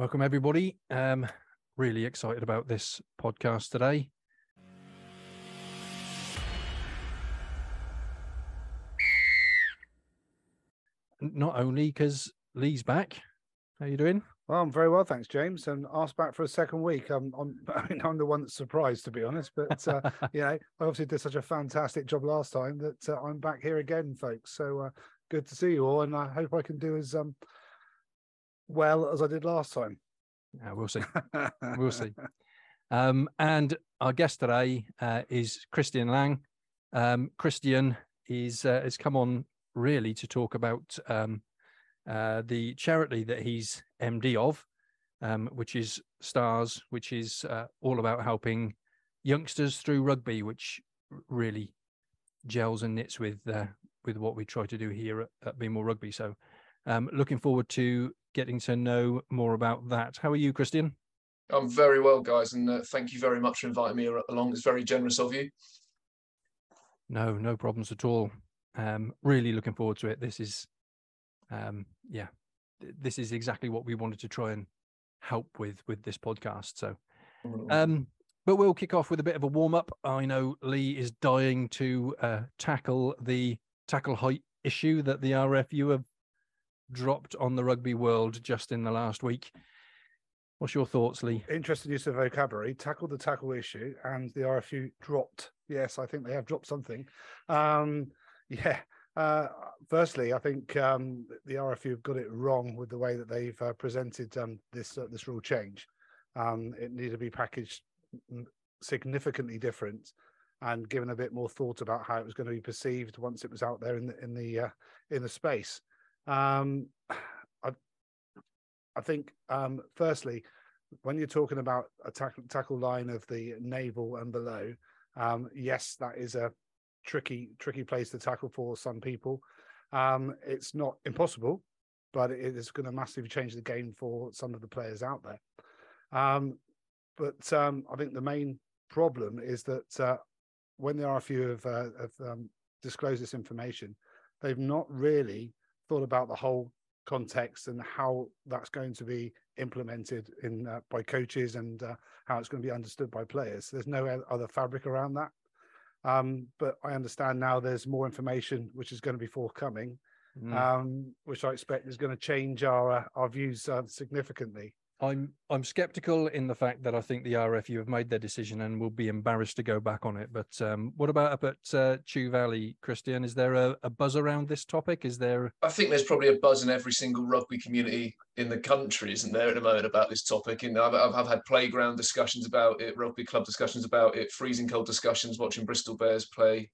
Welcome, everybody. Um, really excited about this podcast today. Not only because Lee's back. How you doing? Well, I'm very well, thanks, James. And asked back for a second week. I'm, I'm, I mean, I'm the one that's surprised, to be honest. But uh, you know, I obviously did such a fantastic job last time that uh, I'm back here again, folks. So uh, good to see you all, and I hope I can do as um, well as I did last time. Yeah, we'll see. we'll see. Um, and our guest today uh, is Christian Lang. Um, Christian is uh, has come on really to talk about um, uh, the charity that he's MD of, um, which is Stars, which is uh, all about helping youngsters through rugby, which really gels and knits with uh, with what we try to do here at, at Be More Rugby. So, um, looking forward to getting to know more about that. How are you, Christian? I'm very well, guys, and uh, thank you very much for inviting me along. It's very generous of you. No, no problems at all. Um, really looking forward to it. This is, um, yeah, this is exactly what we wanted to try and help with with this podcast. So, um, but we'll kick off with a bit of a warm up. I know Lee is dying to uh, tackle the tackle height issue that the RFU have dropped on the rugby world just in the last week. What's your thoughts, Lee? Interesting use of vocabulary. Tackle the tackle issue, and the RFU dropped. Yes, I think they have dropped something. Um, yeah. Uh, firstly, I think um, the RFU have got it wrong with the way that they've uh, presented um, this uh, this rule change. Um, it needed to be packaged significantly different and given a bit more thought about how it was going to be perceived once it was out there in the in the uh, in the space. Um, I, I think, um, firstly, when you're talking about a tackle, tackle line of the navel and below, um, yes, that is a tricky, tricky place to tackle for some people. Um, it's not impossible, but it is going to massively change the game for some of the players out there. Um, but um, I think the main problem is that uh, when the RFU have, uh, have um, disclosed this information, they've not really thought about the whole context and how that's going to be implemented in uh, by coaches and uh, how it's going to be understood by players. There's no other fabric around that. Um, but I understand now there's more information which is going to be forthcoming, mm. um, which I expect is going to change our uh, our views uh, significantly. I'm I'm skeptical in the fact that I think the RFU have made their decision and will be embarrassed to go back on it. But um, what about up at uh, Chew Valley, Christian? Is there a, a, buzz around this topic? Is there? I think there's probably a buzz in every single rugby community in the country, isn't there, at the moment about this topic? And I've, I've, I've had playground discussions about it, rugby club discussions about it, freezing cold discussions, watching Bristol Bears play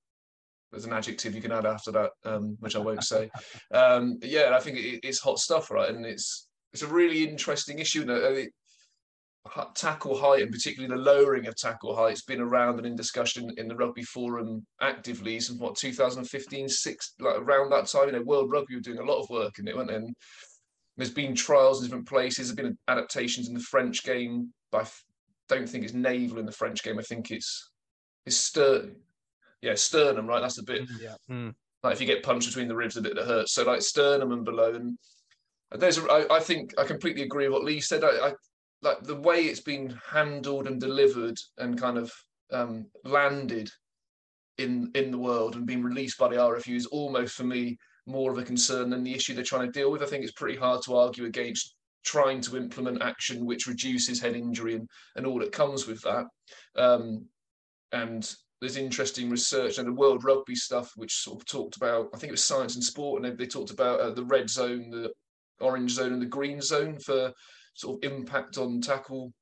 there's an adjective you can add after that, um, which I won't say. Um, yeah, I think it, it's hot stuff, right? And it's it's a really interesting issue. and tackle height, and particularly the lowering of tackle height, has been around and in discussion in the rugby forum actively since what 2015, six like around that time. You know, World Rugby were doing a lot of work in it, weren't they? And there's been trials in different places. There's been adaptations in the French game. By don't think it's navel in the French game. I think it's it's stern. Yeah, sternum. Right, that's the bit. Yeah. Mm. Like if you get punched between the ribs, a bit that hurts. So like sternum and below, and there's I think I completely agree with what Lee said. I, I like the way it's been handled and delivered and kind of um, landed in in the world and being released by the RFU is almost for me more of a concern than the issue they're trying to deal with. I think it's pretty hard to argue against trying to implement action which reduces head injury and, and all that comes with that. Um, and there's interesting research and the World Rugby stuff, which sort of talked about, I think it was Science and Sport, and they, they talked about uh, the red zone, the orange zone and the green zone for sort of impact on tackle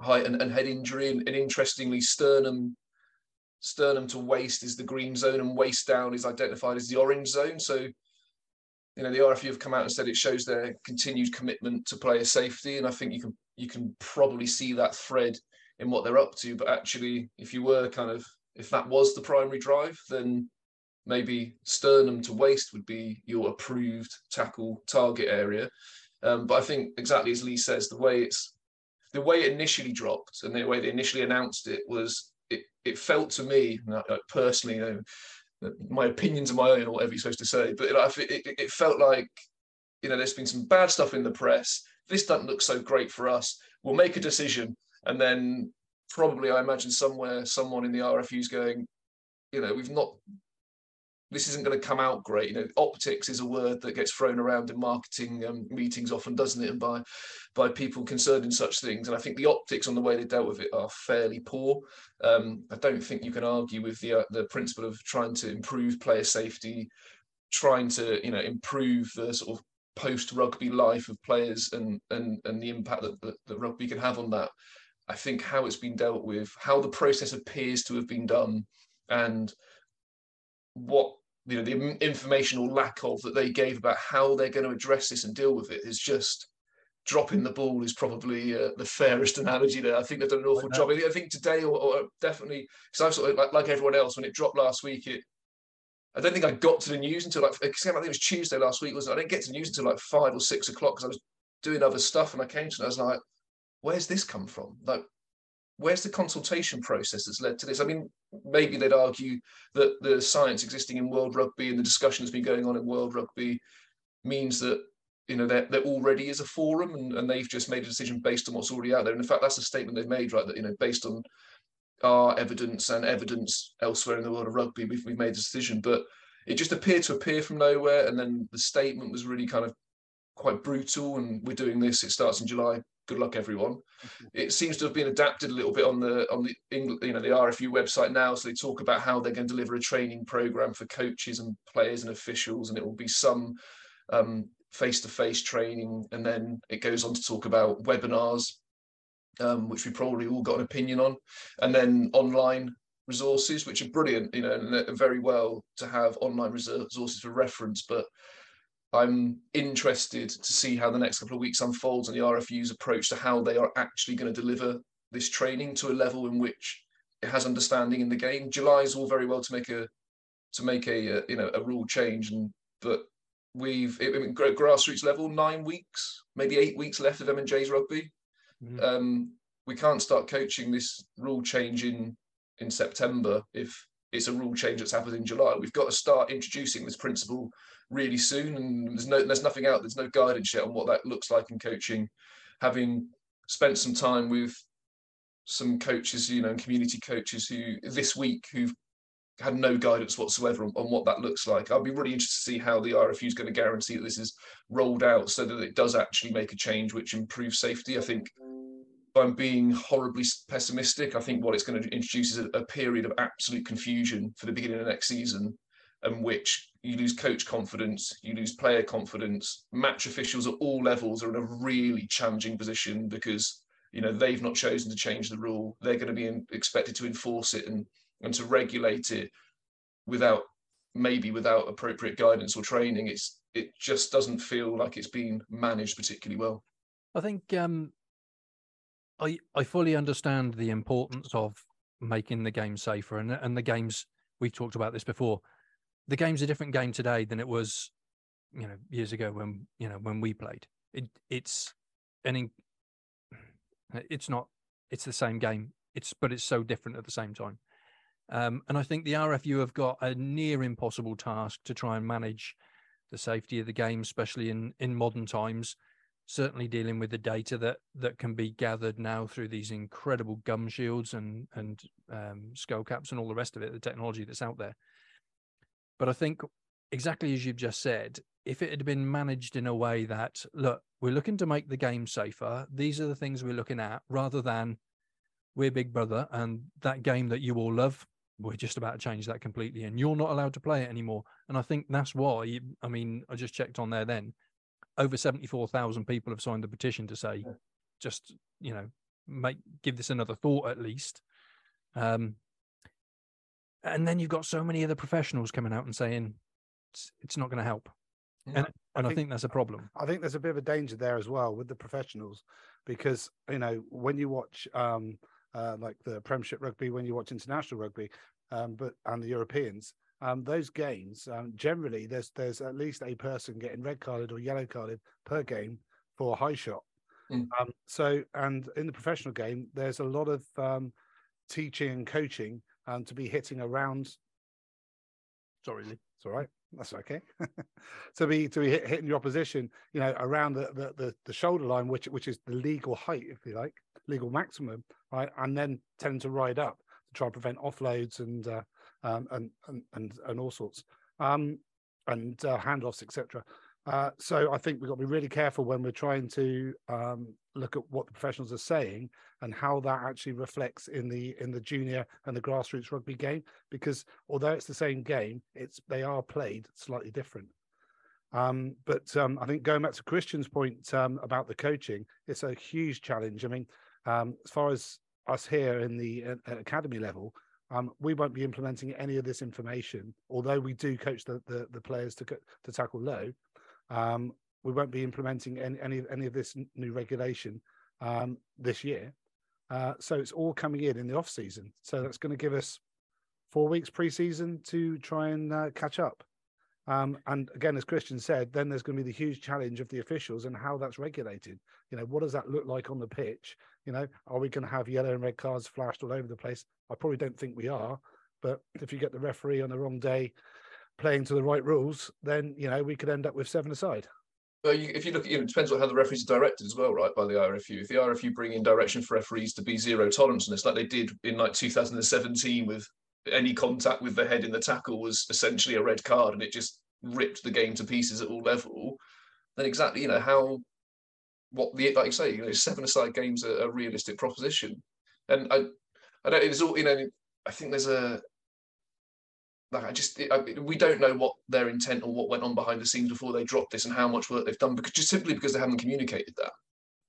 height and, and head injury. And, and, interestingly, sternum sternum to waist is the green zone, and waist down is identified as the orange zone. So, you know, the RFU have come out and said it shows their continued commitment to player safety, and I think you can you can probably see that thread in what they're up to. But actually, if you were kind of if that was the primary drive, then maybe sternum to waist would be your approved tackle target area. Um, but I think exactly as Lee says, the way it's the way it initially dropped and the way they initially announced it was it, it felt to me personally, you know, my opinions are my own or whatever you're supposed to say, but it, it, it felt like you know there's been some bad stuff in the press this doesn't look so great for us. We'll make a decision, and then probably I imagine somewhere someone in the RFU is going, you know, we've not. This isn't going to come out great. You know, optics is a word that gets thrown around in marketing um, meetings often, doesn't it? And by by people concerned in such things. And I think the optics on the way they dealt with it are fairly poor. Um, I don't think you can argue with the uh, the principle of trying to improve player safety, trying to you know improve the sort of post rugby life of players and and and the impact that, that, that rugby can have on that. I think how it's been dealt with, how the process appears to have been done, and what you know the information or lack of that they gave about how they're going to address this and deal with it is just dropping the ball is probably uh, the fairest analogy there. I think they've done an awful job. I think today, or, or definitely, because I've sort of like, like, everyone else, when it dropped last week, it I don't think I got to the news until like I think it was Tuesday last week. Was I didn't get to the news until like five or six o'clock because I was doing other stuff, and I came to it. I was like, "Where's this come from? Like, where's the consultation process that's led to this? I mean, maybe they'd argue that the science existing in World Rugby and the discussion that's been going on in World Rugby means that you know there, there already is a forum and, and they've just made a decision based on what's already out there. And in fact, that's a statement they've made, right? That you know, based on our evidence and evidence elsewhere in the world of rugby, we've, we've made a decision. But it just appeared to appear from nowhere. And then the statement was really kind of quite brutal. And we're doing this. It starts in July. Good luck, everyone. It seems to have been adapted a little bit on the on the you know the RFU website now. So they talk about how they're going to deliver a training program for coaches and players and officials, and it will be some um, face-to-face training, and then it goes on to talk about webinars um, which we probably all got an opinion on, and then online resources, which are brilliant, you know, and very well to have online resources for reference. But I'm interested to see how the next couple of weeks unfolds and the RFU's approach to how they are actually going to deliver this training to a level in which it has understanding in the game. July is all very well to make a to make a, a you know a rule change, and but we've it, I mean, grassroots level nine weeks, maybe eight weeks left of M and J's rugby. Mm-hmm. Um, we can't start coaching this rule change in in September if it's a rule change that's happened in July. We've got to start introducing this principle really soon, and there's no there's nothing out there's no guidance yet on what that looks like in coaching. Having spent some time with some coaches, you know, and community coaches who this week who've had no guidance whatsoever on, on, what that looks like. I'd be really interested to see how the RFU is going to guarantee that this is rolled out so that it does actually make a change which improves safety. I think I'm being horribly pessimistic. I think what it's going to introduce is a, a period of absolute confusion for the beginning of next season, in which you lose coach confidence, you lose player confidence. Match officials at all levels are in a really challenging position because you know they've not chosen to change the rule. They're going to be in, expected to enforce it and and to regulate it without maybe without appropriate guidance or training. It's it just doesn't feel like it's been managed particularly well. I think um, I I fully understand the importance of making the game safer, and and the games we've talked about this before. The game's a different game today than it was, you know, years ago when you know when we played. It it's an it's not it's the same game. It's but it's so different at the same time. Um, and I think the RFU have got a near impossible task to try and manage the safety of the game, especially in in modern times certainly dealing with the data that that can be gathered now through these incredible gum shields and and um, skull caps and all the rest of it, the technology that's out there. But I think exactly as you've just said, if it had been managed in a way that look, we're looking to make the game safer. These are the things we're looking at, rather than we're Big Brother and that game that you all love. We're just about to change that completely, and you're not allowed to play it anymore. And I think that's why. I mean, I just checked on there then over 74,000 people have signed the petition to say, just, you know, make, give this another thought at least. Um, and then you've got so many other professionals coming out and saying it's, it's not going to help. Yeah, and, and I, think, I think that's a problem. I think there's a bit of a danger there as well with the professionals because, you know, when you watch um, uh, like the Premiership rugby, when you watch international rugby, um, but and the Europeans, um, those games um, generally there's there's at least a person getting red carded or yellow carded per game for a high shot. Mm. Um, so and in the professional game, there's a lot of um, teaching and coaching um, to be hitting around. Sorry, Lee. It's all right. That's okay. to be to be hit, hitting your opposition, you know, around the, the, the the shoulder line, which which is the legal height, if you like, legal maximum, right, and then tend to ride up to try and prevent offloads and uh, um, and, and and and all sorts, um, and uh, handoffs, etc. Uh, so I think we've got to be really careful when we're trying to um, look at what the professionals are saying and how that actually reflects in the in the junior and the grassroots rugby game. Because although it's the same game, it's they are played slightly different. Um, but um, I think going back to Christian's point um, about the coaching, it's a huge challenge. I mean, um, as far as us here in the uh, academy level, um, we won't be implementing any of this information, although we do coach the, the, the players to to tackle low. Um, we won't be implementing any any, any of this new regulation um, this year. Uh, so it's all coming in in the off season. So that's going to give us four weeks pre-season to try and uh, catch up. Um, and again, as Christian said, then there's going to be the huge challenge of the officials and how that's regulated. You know, what does that look like on the pitch? You know, are we going to have yellow and red cards flashed all over the place? I probably don't think we are. But if you get the referee on the wrong day playing to the right rules, then you know we could end up with seven aside. Well, you, if you look at you know, it depends on how the referees are directed as well, right? By the IRFU. If the IRFU bring in direction for referees to be zero tolerance on this, like they did in like 2017 with any contact with the head in the tackle was essentially a red card and it just ripped the game to pieces at all level, then exactly, you know, how what the like you say, you know, seven aside games are a realistic proposition. And I I don't it's all you know, I think there's a like I just I, we don't know what their intent or what went on behind the scenes before they dropped this and how much work they've done because just simply because they haven't communicated that.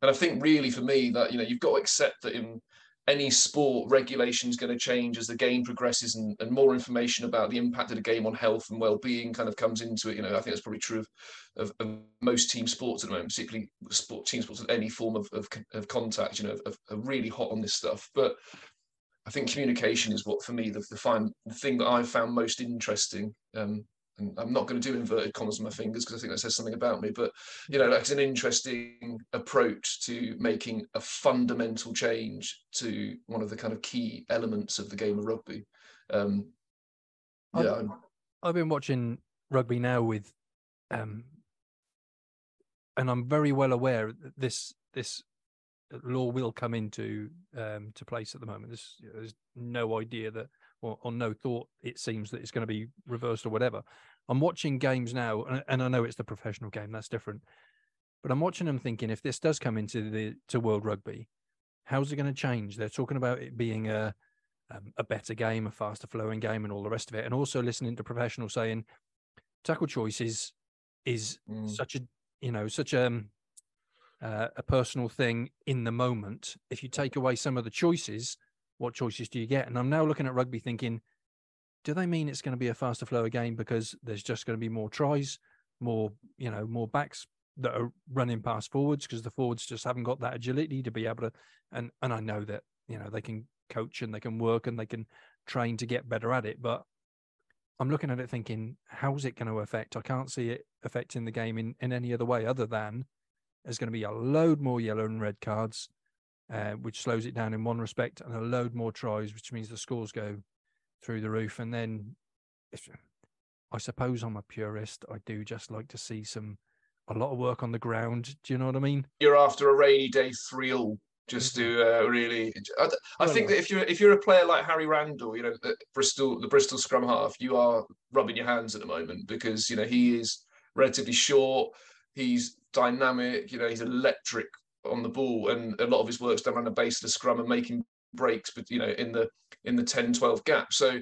And I think really for me that you know you've got to accept that in any sport regulation is going to change as the game progresses and, and more information about the impact of the game on health and well-being kind of comes into it you know i think that's probably true of, of, of most team sports at the moment particularly sport team sports with any form of, of, of contact you know are really hot on this stuff but I think communication is what, for me, the, the, fine, the thing that I've found most interesting. Um, and I'm not going to do inverted commas on my fingers because I think that says something about me. But you know, that's an interesting approach to making a fundamental change to one of the kind of key elements of the game of rugby. Um, yeah, I've, I've been watching rugby now with, um, and I'm very well aware that this this law will come into um, to place at the moment. There's, there's no idea that, or, or, no thought, it seems that it's going to be reversed or whatever. I'm watching games now, and, and I know it's the professional game, that's different. But I'm watching them thinking, if this does come into the to World Rugby, how's it going to change? They're talking about it being a um, a better game, a faster flowing game, and all the rest of it. And also listening to professionals saying tackle choice is is mm. such a you know such a um, uh, a personal thing in the moment. If you take away some of the choices, what choices do you get? And I'm now looking at rugby thinking, do they mean it's going to be a faster flow game because there's just going to be more tries, more, you know, more backs that are running past forwards because the forwards just haven't got that agility to be able to and and I know that, you know, they can coach and they can work and they can train to get better at it, but I'm looking at it thinking, how's it going to affect? I can't see it affecting the game in, in any other way other than there's going to be a load more yellow and red cards, uh, which slows it down in one respect, and a load more tries, which means the scores go through the roof. And then, if, I suppose I'm a purist, I do just like to see some a lot of work on the ground. Do you know what I mean? You're after a rainy day thrill just to uh, really. I, I, think that if you're if you're a player like Harry Randall, you know, the Bristol, the Bristol scrum half, you are rubbing your hands at the moment because you know he is relatively short. He's dynamic. You know, he's electric on the ball, and a lot of his work's done around the base of the scrum and making breaks, but you know, in the in the 10-12 gap. So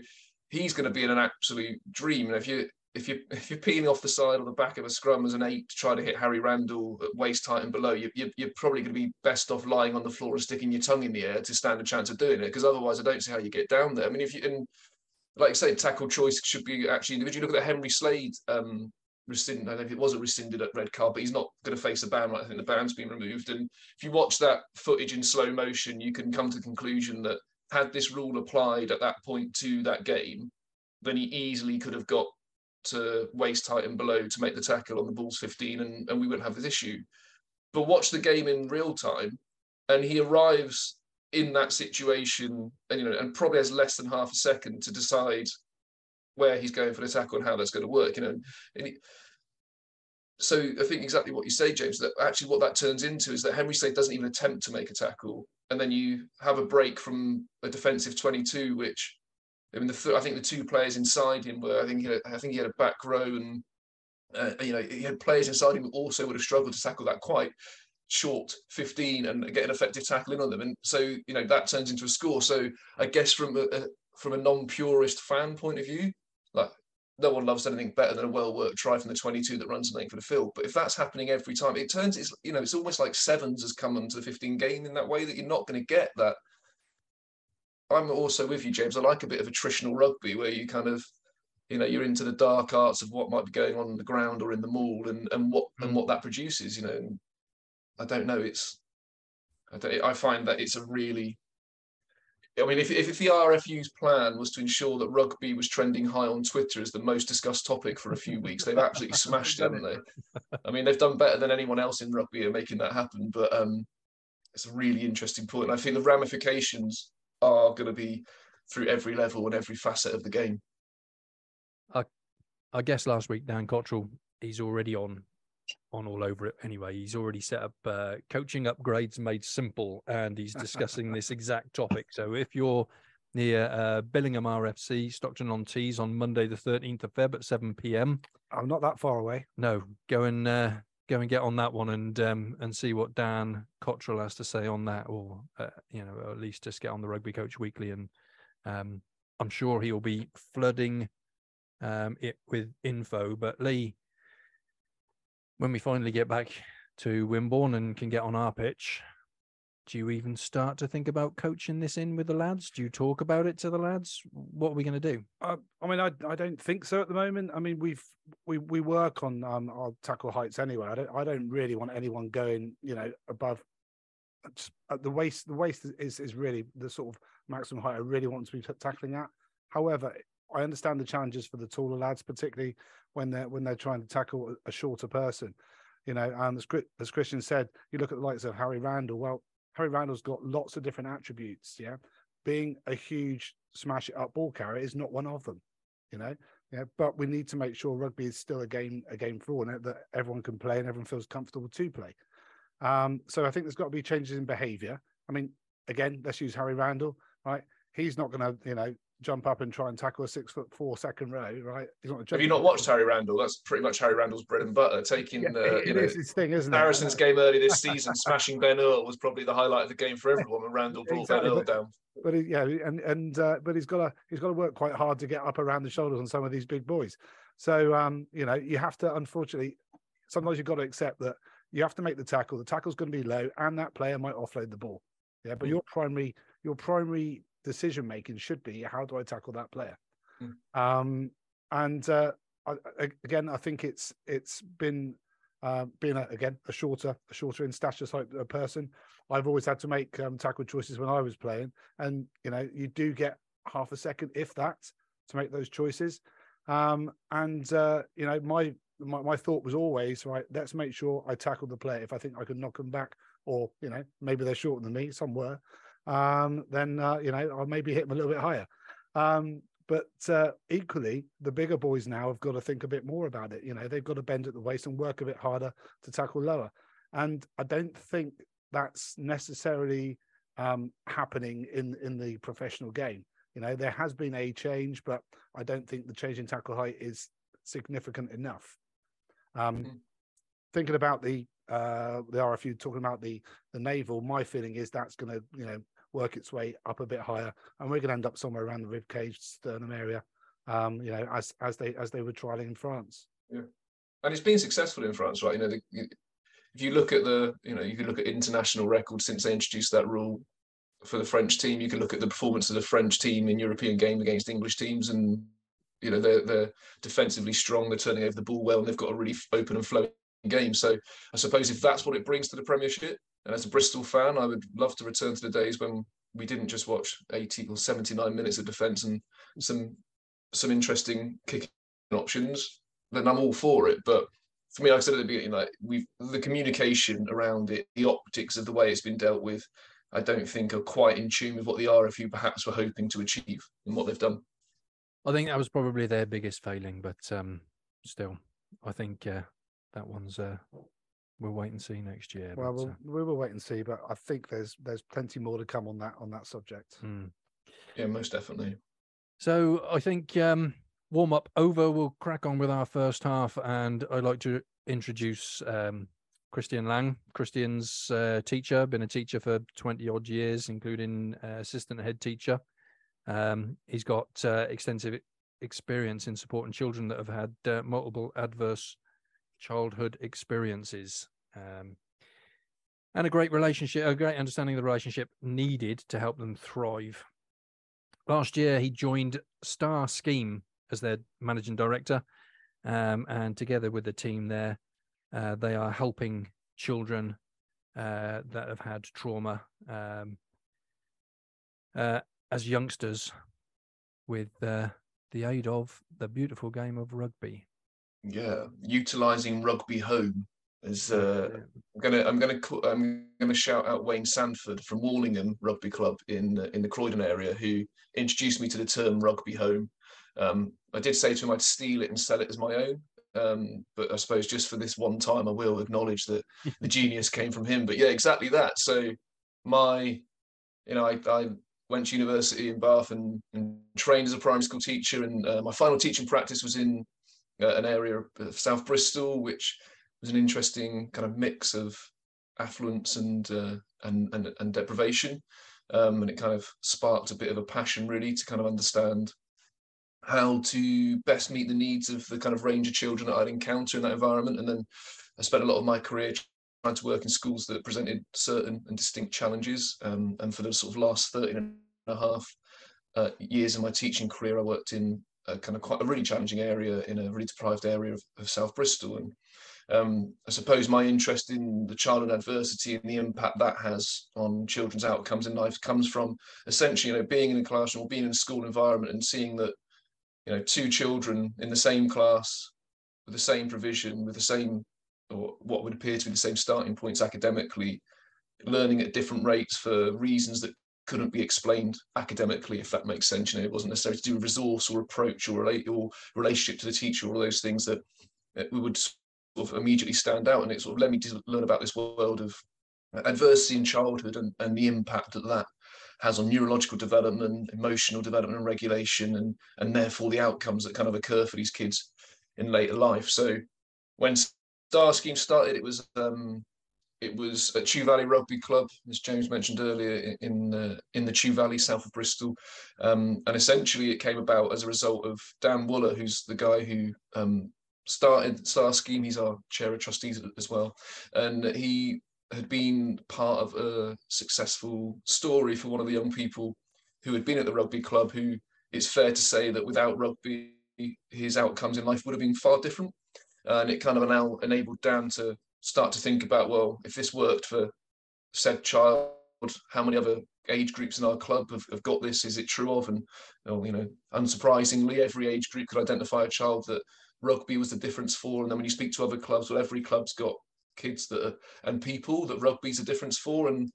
he's going to be in an absolute dream. And if you if you if you're peeling off the side or the back of a scrum as an eight to try to hit Harry Randall at waist height and below, you, you, you're probably going to be best off lying on the floor and sticking your tongue in the air to stand a chance of doing it. Because otherwise, I don't see how you get down there. I mean, if you and like I say, tackle choice should be actually. If you look at the Henry Slade um, rescinded. I don't know if it wasn't rescinded at red card, but he's not going to face a ban. Right? I think the ban's been removed. And if you watch that footage in slow motion, you can come to the conclusion that had this rule applied at that point to that game, then he easily could have got to waist height and below to make the tackle on the Bulls 15, and, and we wouldn't have this issue. But watch the game in real time, and he arrives in that situation, and you know, and probably has less than half a second to decide where he's going for the tackle and how that's going to work. You know, he, so I think exactly what you say, James. That actually what that turns into is that Henry Slade doesn't even attempt to make a tackle, and then you have a break from a defensive 22, which I mean, the th- I think the two players inside him were I think he had, I think he had a back row and uh, you know he had players inside him who also would have struggled to tackle that quite short 15 and get an effective tackle in on them and so you know that turns into a score so i guess from a, a from a non-purist fan point of view no one loves anything better than a well-worked try from the 22 that runs length for the field but if that's happening every time it turns it's you know it's almost like sevens has come onto the 15 game in that way that you're not going to get that i'm also with you james i like a bit of attritional rugby where you kind of you know you're into the dark arts of what might be going on in the ground or in the maul and and what mm. and what that produces you know I don't know. It's I, don't, I find that it's a really I mean, if, if the RFU's plan was to ensure that rugby was trending high on Twitter as the most discussed topic for a few weeks, they've absolutely smashed it, haven't they? I mean, they've done better than anyone else in rugby at making that happen. But um, it's a really interesting point. And I think the ramifications are going to be through every level and every facet of the game. I, I guess last week, Dan Cottrell, he's already on on all over it anyway. He's already set up uh, coaching upgrades made simple, and he's discussing this exact topic. So if you're near uh, Billingham RFC, Stockton on Tees on Monday the 13th of Feb at 7 p.m. I'm not that far away. No, go and uh, go and get on that one and um, and see what Dan Cottrell has to say on that, or uh, you know, at least just get on the Rugby Coach Weekly, and um, I'm sure he'll be flooding um, it with info. But Lee, when we finally get back to Wimborne and can get on our pitch, do you even start to think about coaching this in with the lads? Do you talk about it to the lads? What are we going to do? Uh, I mean, I, I don't think so at the moment. I mean, we've we we work on um, our tackle heights anyway. I don't I don't really want anyone going, you know, above the waist. The waist is is really the sort of maximum height I really want to be t- tackling at. However, I understand the challenges for the taller lads, particularly when they're when they're trying to tackle a shorter person. You know, and as, as Christian said, you look at the likes of Harry Randall. Well, Harry Randall's got lots of different attributes. Yeah, being a huge smash it up ball carrier is not one of them. You know, yeah, but we need to make sure rugby is still a game a game for all, and that everyone can play and everyone feels comfortable to play. Um, so I think there's got to be changes in behaviour. I mean, again, let's use Harry Randall. Right, he's not going to you know jump up and try and tackle a six foot four second row, right? He's not Have you not watched Harry Randall? That's pretty much Harry Randall's bread and butter. Taking yeah, uh, you know his thing, isn't Harrison's it? game early this season, smashing Ben Earl was probably the highlight of the game for everyone. And Randall brought exactly, Ben Earl but, down. But he, yeah, and and uh, but he's got to he's got to work quite hard to get up around the shoulders on some of these big boys. So um, you know, you have to unfortunately sometimes you've got to accept that you have to make the tackle. The tackle's going to be low, and that player might offload the ball. Yeah, but mm. your primary your primary decision making should be how do I tackle that player? Mm. Um, and uh, I, again, I think it's it's been uh, being a, again a shorter a shorter in stature type uh, person. I've always had to make um, tackle choices when I was playing, and you know you do get half a second, if that, to make those choices. Um, and uh, you know my, my my thought was always right. Let's make sure I tackle the player if I think I can knock them back, or you know maybe they're shorter than me. Some were um, then uh, you know I'll maybe hit them a little bit higher. Um, but uh, equally, the bigger boys now have got to think a bit more about it. You know, they've got to bend at the waist and work a bit harder to tackle lower. And I don't think that's necessarily um, happening in in the professional game. You know, there has been a change, but I don't think the change in tackle height is significant enough. Um, mm-hmm. Thinking about the uh, the RFU talking about the the navel, my feeling is that's going to you know work its way up a bit higher, and we're going to end up somewhere around the rib cage, sternum area. Um, you know, as as they as they were trialing in France. Yeah, and it's been successful in France, right? You know, the, if you look at the you know you can look at international records since they introduced that rule for the French team. You can look at the performance of the French team in European games against English teams, and you know they're they're defensively strong. They're turning over the ball well, and they've got a really open and flowing game. So I suppose if that's what it brings to the Premiership, and as a Bristol fan, I would love to return to the days when we didn't just watch 80 or 79 minutes of defence and some some interesting kicking options. Then I'm all for it. But for me, like I said at the beginning, like we've the communication around it, the optics of the way it's been dealt with, I don't think are quite in tune with what the RFU perhaps were hoping to achieve and what they've done. I think that was probably their biggest failing, but um, still, I think uh, that one's uh, we'll wait and see next year. Well, but, we'll uh, we will wait and see, but I think there's there's plenty more to come on that on that subject. hmm. Yeah, most definitely. So I think um, warm up over. We'll crack on with our first half, and I'd like to introduce um, Christian Lang. Christian's uh, teacher, been a teacher for twenty odd years, including uh, assistant head teacher. Um, he's got uh, extensive experience in supporting children that have had uh, multiple adverse childhood experiences. Um, and a great relationship, a great understanding of the relationship needed to help them thrive. Last year, he joined Star Scheme as their managing director, um, and together with the team there, uh, they are helping children uh, that have had trauma um, uh, as youngsters with uh, the aid of the beautiful game of rugby. Yeah, utilizing rugby home as uh, I'm gonna I'm gonna I'm gonna shout out Wayne Sanford from Warlingham Rugby Club in uh, in the Croydon area who introduced me to the term rugby home. Um, I did say to him I'd steal it and sell it as my own, um, but I suppose just for this one time I will acknowledge that the genius came from him. But yeah, exactly that. So my, you know, I, I went to university in Bath and, and trained as a primary school teacher, and uh, my final teaching practice was in uh, an area of South Bristol, which was an interesting kind of mix of affluence and uh, and, and and deprivation, um, and it kind of sparked a bit of a passion really to kind of understand how to best meet the needs of the kind of range of children that I'd encounter in that environment. And then I spent a lot of my career trying to work in schools that presented certain and distinct challenges. Um, and for the sort of last 13 and a half uh, years of my teaching career, I worked in a kind of quite a really challenging area in a really deprived area of, of South Bristol. And um, I suppose my interest in the childhood adversity and the impact that has on children's outcomes in life comes from essentially, you know, being in a classroom or being in a school environment and seeing that, you know, two children in the same class with the same provision, with the same or what would appear to be the same starting points academically, learning at different rates for reasons that couldn't be explained academically, if that makes sense. You know, it wasn't necessarily to do with resource or approach or relate or relationship to the teacher, or all those things that, we would sort of immediately stand out. And it sort of led me to learn about this world of adversity in childhood and, and the impact that that has on neurological development, emotional development and regulation, and and therefore the outcomes that kind of occur for these kids in later life. So when Star Scheme started, it was um, it was at Chew Valley Rugby Club, as James mentioned earlier, in the in the Chew Valley, south of Bristol, um, and essentially it came about as a result of Dan Wooler, who's the guy who um, started Star Scheme. He's our chair of trustees as well, and he had been part of a successful story for one of the young people who had been at the rugby club. Who it's fair to say that without rugby, his outcomes in life would have been far different and it kind of now enabled Dan to start to think about well, if this worked for said child, how many other age groups in our club have, have got this? Is it true of? And you know, unsurprisingly, every age group could identify a child that rugby was the difference for. And then when you speak to other clubs, well, every club's got kids that are, and people that rugby's a difference for. And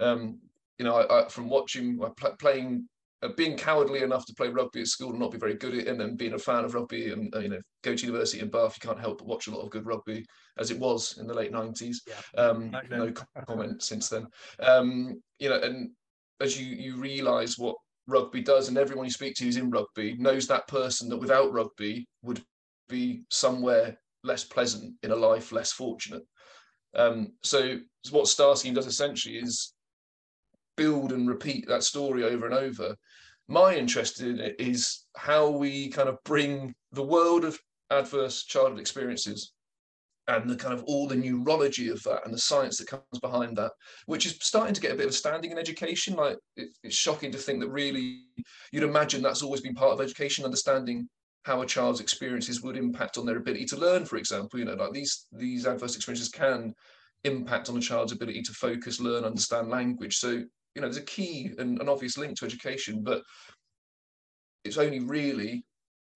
um, you know, I, I, from watching playing being cowardly enough to play rugby at school and not be very good at it, and then being a fan of rugby and uh, you know go to university in Bath, you can't help but watch a lot of good rugby as it was in the late nineties. Yeah. Um, no comment since then. Um, you know, and as you you realise what rugby does, and everyone you speak to who's in rugby knows that person that without rugby would be somewhere less pleasant in a life, less fortunate. Um, so what Star Scheme does essentially is build and repeat that story over and over. My interest in it is how we kind of bring the world of adverse childhood experiences and the kind of all the neurology of that and the science that comes behind that, which is starting to get a bit of a standing in education. Like it, it's shocking to think that really you'd imagine that's always been part of education, understanding how a child's experiences would impact on their ability to learn, for example. You know, like these these adverse experiences can impact on a child's ability to focus, learn, understand language. So you know, there's a key and an obvious link to education, but it's only really,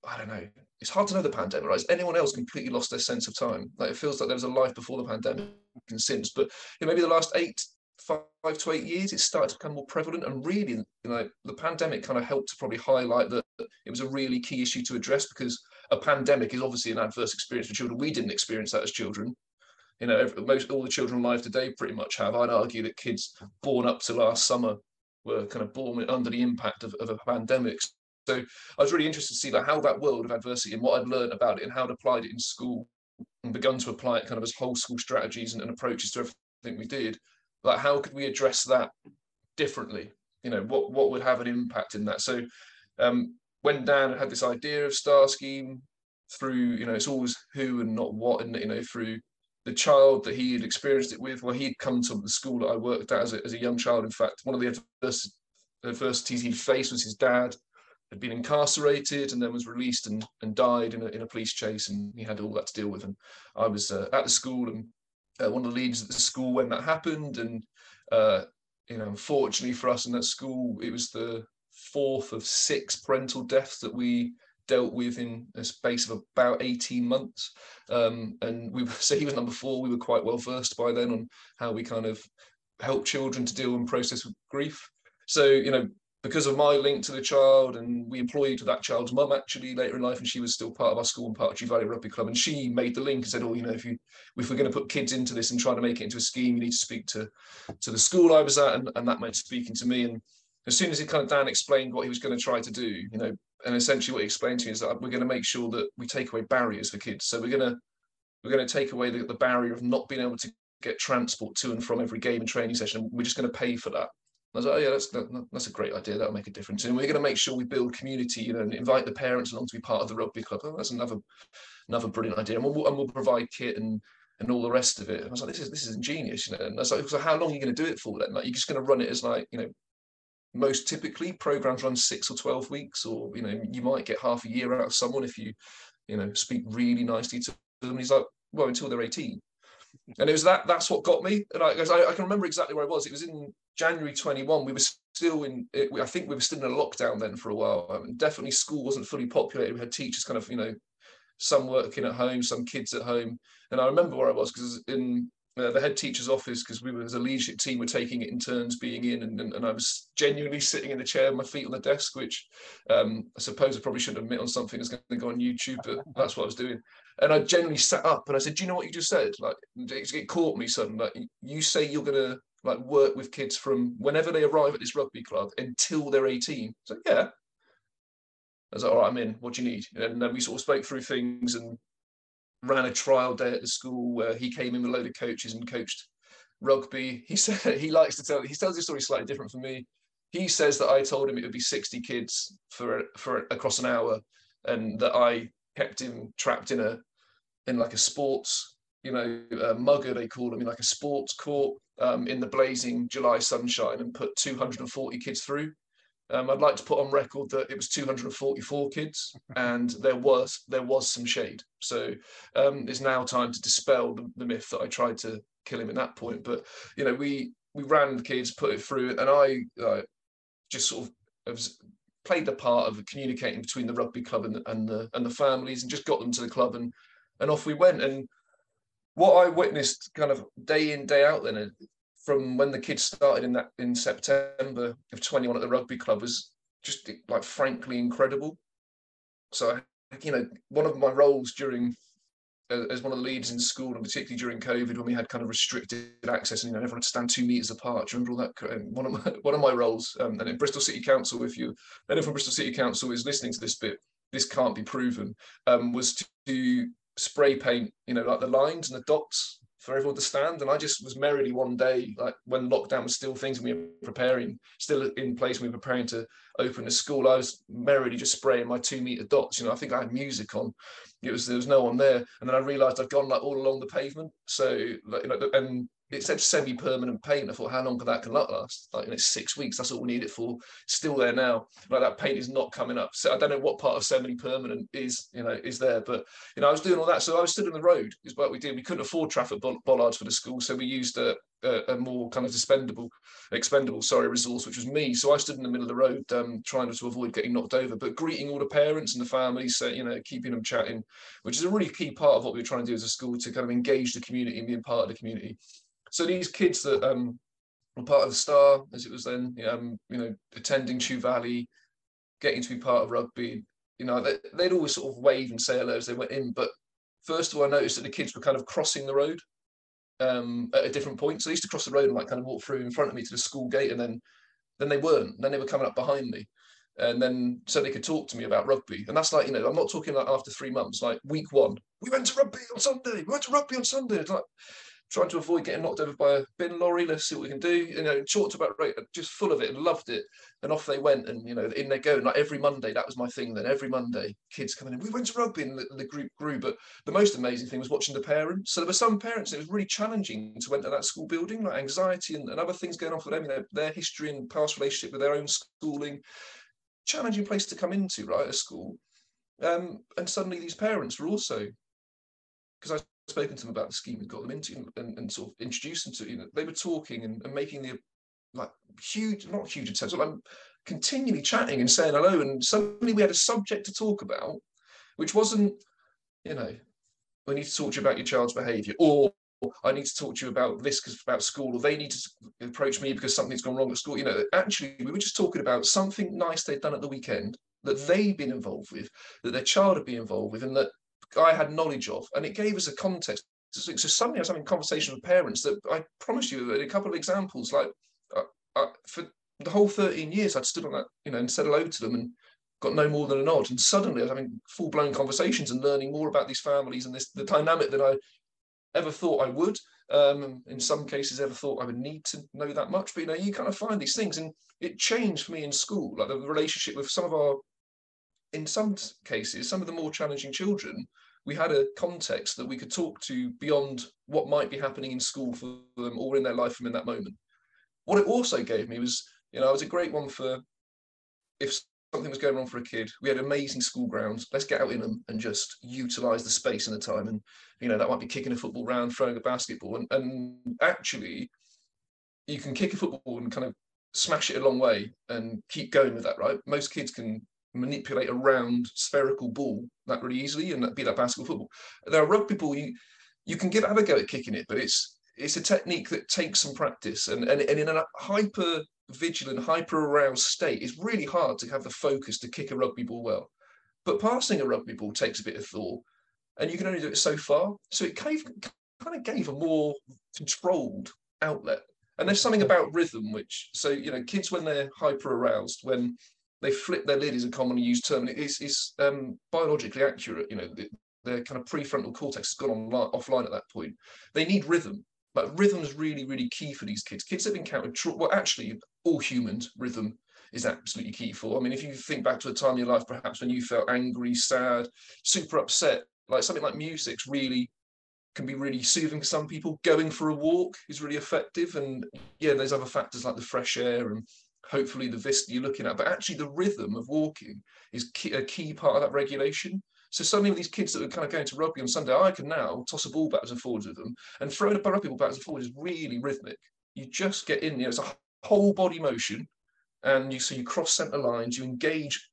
I don't know, it's hard to know the pandemic, right? Has anyone else completely lost their sense of time? Like it feels like there was a life before the pandemic and since, but you know, maybe the last eight, five to eight years, it's started to become more prevalent. And really, you know, the pandemic kind of helped to probably highlight that it was a really key issue to address because a pandemic is obviously an adverse experience for children. We didn't experience that as children. You know, most all the children alive today pretty much have. I'd argue that kids born up to last summer were kind of born under the impact of, of a pandemic. So I was really interested to see like how that world of adversity and what I'd learned about it and how I'd applied it in school and begun to apply it kind of as whole school strategies and, and approaches to everything we did. Like how could we address that differently? You know, what what would have an impact in that? So um, when Dan had this idea of Star Scheme through, you know, it's always who and not what, and you know, through the child that he had experienced it with. Well, he'd come to the school that I worked at as a, as a young child. In fact, one of the adversities he faced was his dad had been incarcerated and then was released and, and died in a, in a police chase, and he had all that to deal with. And I was uh, at the school and uh, one of the leaders at the school when that happened, and uh, you know, unfortunately for us in that school, it was the fourth of six parental deaths that we dealt with in a space of about 18 months. Um, and we so he was number four. We were quite well versed by then on how we kind of help children to deal and process with grief. So, you know, because of my link to the child, and we employed that child's mum actually later in life, and she was still part of our school and part of Chew Valley Rugby Club, and she made the link and said, "Oh, you know, if you if we're going to put kids into this and try to make it into a scheme, you need to speak to to the school I was at," and, and that meant speaking to me. And as soon as he kind of Dan explained what he was going to try to do, you know, and essentially what he explained to me is that we're going to make sure that we take away barriers for kids. So we're going to we're going to take away the, the barrier of not being able to get transport to and from every game and training session. We're just going to pay for that. I was like, oh yeah, that's that, that's a great idea. That'll make a difference. And we're going to make sure we build community, you know, and invite the parents along to be part of the rugby club. Oh, that's another another brilliant idea. And we'll, and we'll provide kit and and all the rest of it. And I was like, this is this is ingenious, you know. And I was like, so how long are you going to do it for then? Like, you're just going to run it as like, you know, most typically programs run six or 12 weeks, or, you know, you might get half a year out of someone if you, you know, speak really nicely to them. He's like, well, until they're 18. And it was that, that's what got me. And I, I, I can remember exactly where I was. It was in January 21. We were still in, I think we were still in a lockdown then for a while. I mean, definitely school wasn't fully populated. We had teachers kind of, you know, some working at home, some kids at home. And I remember where I was because in uh, the head teacher's office because we were as a leadership team were taking it in turns being in and, and, and I was genuinely sitting in the chair my feet on the desk which um, I suppose I probably shouldn't admit on something that's going to go on YouTube but that's what I was doing and I genuinely sat up and I said do you know what you just said like it, it caught me suddenly like you say you're going to like work with kids from whenever they arrive at this rugby club until they're 18 so yeah I was like, all right, I'm in. What do you need? And then we sort of spoke through things, and ran a trial day at the school where he came in with a load of coaches and coached rugby. He said he likes to tell he tells his story slightly different from me. He says that I told him it would be 60 kids for for across an hour, and that I kept him trapped in a in like a sports, you know, a MUGA they call them in like a sports court um, in the blazing July sunshine and put 240 kids through. Um, I'd like to put on record that it was 244 kids, and there was there was some shade. So um, it's now time to dispel the, the, myth that I tried to kill him at that point. But you know, we we ran the kids, put it through, and I uh, just sort of played the part of communicating between the rugby club and the, and the and the families, and just got them to the club, and and off we went. And what I witnessed, kind of day in day out, then from when the kids started in that in September of 21 at the rugby club was just like frankly incredible. So you know, one of my roles during as one of the leaders in school, and particularly during COVID when we had kind of restricted access and you know everyone had to stand two meters apart. Do you remember all that? One of my one of my roles, um, and in Bristol City Council, if you anyone from Bristol City Council is listening to this bit, this can't be proven, um, was to, to spray paint, you know, like the lines and the dots for everyone to stand. And I just was merrily one day, like when lockdown was still things we were preparing, still in place, we were preparing to open the school. I was merrily just spraying my two meter dots. You know, I think I had music on. It was there was no one there, and then I realised I'd gone like all along the pavement. So like, you know, and it said semi-permanent paint. I thought, how long could that can last? Like, in six weeks. That's all we need it for. still there now. Like that paint is not coming up. So I don't know what part of semi-permanent is, you know, is there. But you know, I was doing all that. So I was stood in the road. Is what we did. We couldn't afford traffic bollards for the school, so we used a, a, a, more kind of dispendable, expendable, sorry, resource, which was me. So I stood in the middle of the road, um, trying to avoid getting knocked over, but greeting all the parents and the families, so, you know, keeping them chatting, which is a really key part of what we were trying to do as a school to kind of engage the community and being part of the community. So these kids that um, or part of the Star, as it was then. Um, you know, attending Chew Valley, getting to be part of rugby. You know, they, they'd always sort of wave and say hello as they went in. But first of all, I noticed that the kids were kind of crossing the road um, at a different point. So they used to cross the road and like kind of walk through in front of me to the school gate, and then then they weren't. Then they were coming up behind me, and then so they could talk to me about rugby. And that's like you know, I'm not talking like after three months. Like week one, we went to rugby on Sunday. We went to rugby on Sunday. It's like trying to avoid getting knocked over by a bin lorry. Let's see what we can do. You know, talked about right, just full of it and loved it. And off they went. And you know, in they go. And like every Monday, that was my thing. Then every Monday, kids coming in. We went to rugby, and the, the, group grew. But the most amazing thing was watching the parents. So there were some parents. It was really challenging to enter that school building, like anxiety and, and other things going on for them. You know, their history and past relationship with their own schooling. Challenging place to come into, right? A school. Um, and suddenly these parents were also because I spoken to them about the scheme and got them into and, and sort of introduced them to you know they were talking and, and making the like huge not huge attempt but I'm continually chatting and saying hello and suddenly we had a subject to talk about which wasn't you know we need to talk to you about your child's behavior or I need to talk to you about this because about school, or they need to approach me because something's gone wrong at school. You know, actually, we were just talking about something nice they'd done at the weekend that they'd been involved with, that their child had been involved with, and that I had knowledge of, and it gave us a context. So, so suddenly I was having a conversation with parents that I promise you a couple of examples, like uh, uh, for the whole 13 years, I'd stood on that, you know, and said hello to them and got no more than a nod. And suddenly I was having full blown conversations and learning more about these families and this the dynamic that I ever thought I would. Um, in some cases, ever thought I would need to know that much. But you know, you kind of find these things, and it changed for me in school, like the relationship with some of our in some cases, some of the more challenging children, we had a context that we could talk to beyond what might be happening in school for them or in their life from in that moment. What it also gave me was, you know, it was a great one for if something was going wrong for a kid, we had amazing school grounds. Let's get out in them and just utilize the space and the time. And, you know, that might be kicking a football round, throwing a basketball. And, and actually, you can kick a football and kind of smash it a long way and keep going with that, right? Most kids can manipulate a round spherical ball that really easily and that be that basketball football. Are rugby ball, you you can give have a go at kicking it, but it's it's a technique that takes some practice and, and, and in a hyper vigilant, hyper aroused state, it's really hard to have the focus to kick a rugby ball well. But passing a rugby ball takes a bit of thought, and you can only do it so far. So it gave, kind of gave a more controlled outlet. And there's something about rhythm, which so you know, kids when they're hyper aroused, when they flip their lid is a commonly used term. It's, it's um, biologically accurate. You know, the, their kind of prefrontal cortex has gone offline at that point. They need rhythm. But rhythm is really, really key for these kids. Kids have encountered, tra- well, actually, all humans, rhythm is absolutely key for. I mean, if you think back to a time in your life, perhaps when you felt angry, sad, super upset, like something like music's really can be really soothing for some people. Going for a walk is really effective. And yeah, there's other factors like the fresh air and hopefully the vista you're looking at, but actually the rhythm of walking is key, a key part of that regulation. So suddenly with these kids that were kind of going to rugby on Sunday, I can now toss a ball backwards and forwards with them. And throwing a rugby backwards and forwards is really rhythmic. You just get in there, it's a whole body motion. And you so you cross center lines, you engage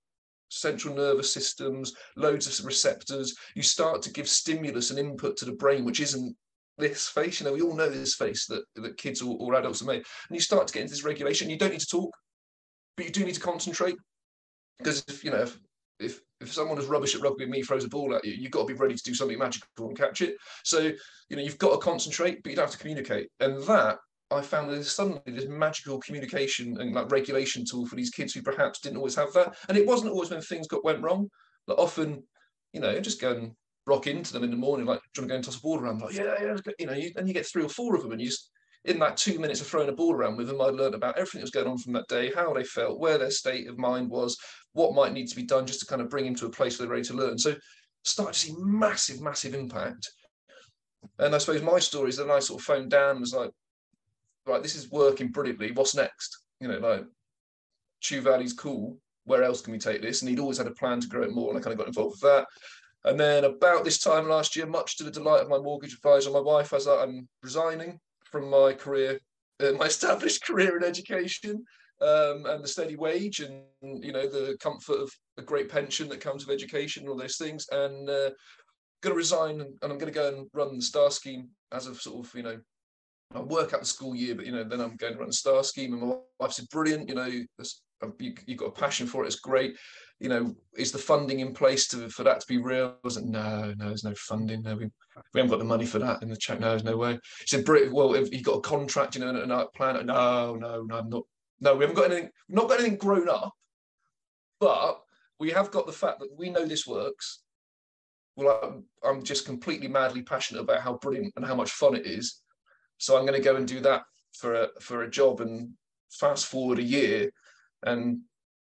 central nervous systems, loads of receptors. You start to give stimulus and input to the brain, which isn't this face. You know, we all know this face that, that kids or, or adults have made. And you start to get into this regulation. You don't need to talk, but you do need to concentrate. Because if you know, if, if if someone is rubbish at rugby and me throws a ball at you, you've got to be ready to do something magical and catch it. So, you know, you've got to concentrate, but you don't have to communicate. And that I found there's suddenly this magical communication and like regulation tool for these kids who perhaps didn't always have that. And it wasn't always when things got went wrong. Like often, you know, just go and rock into them in the morning, like trying to go and toss a ball around. Like, yeah, yeah, you know, you, and you get three or four of them, and you just in that two minutes of throwing a ball around with them, I learned about everything that was going on from that day, how they felt, where their state of mind was, what might need to be done just to kind of bring them to a place where they're ready to learn. So start to see massive, massive impact. And I suppose my story is that I sort of phoned Dan and was like, right, this is working brilliantly. What's next? You know, like Chew Valley's cool. Where else can we take this? And he'd always had a plan to grow it more, and I kind of got involved with that. And then about this time last year, much to the delight of my mortgage advisor, my wife, as I'm resigning from my career, uh, my established career in education, um, and the steady wage, and you know the comfort of a great pension that comes with education, and all those things, and uh, going to resign, and I'm going to go and run the Star Scheme as of sort of you know I work out the school year, but you know, then I'm going to run the star scheme, and my wife said, "Brilliant, you know, you, have got a passion for it. It's great. You know, is the funding in place to for that to be real?" Was like, "No, no, there's no funding. No, we, we haven't got the money for that in the check. No, there's no way." He said, "Brilliant. Well, have you got a contract? You know, and a plan?" No, no, no, I'm not. No, we haven't got anything. Not got anything grown up, but we have got the fact that we know this works. Well, I'm, I'm just completely madly passionate about how brilliant and how much fun it is. So I'm going to go and do that for a for a job and fast forward a year, and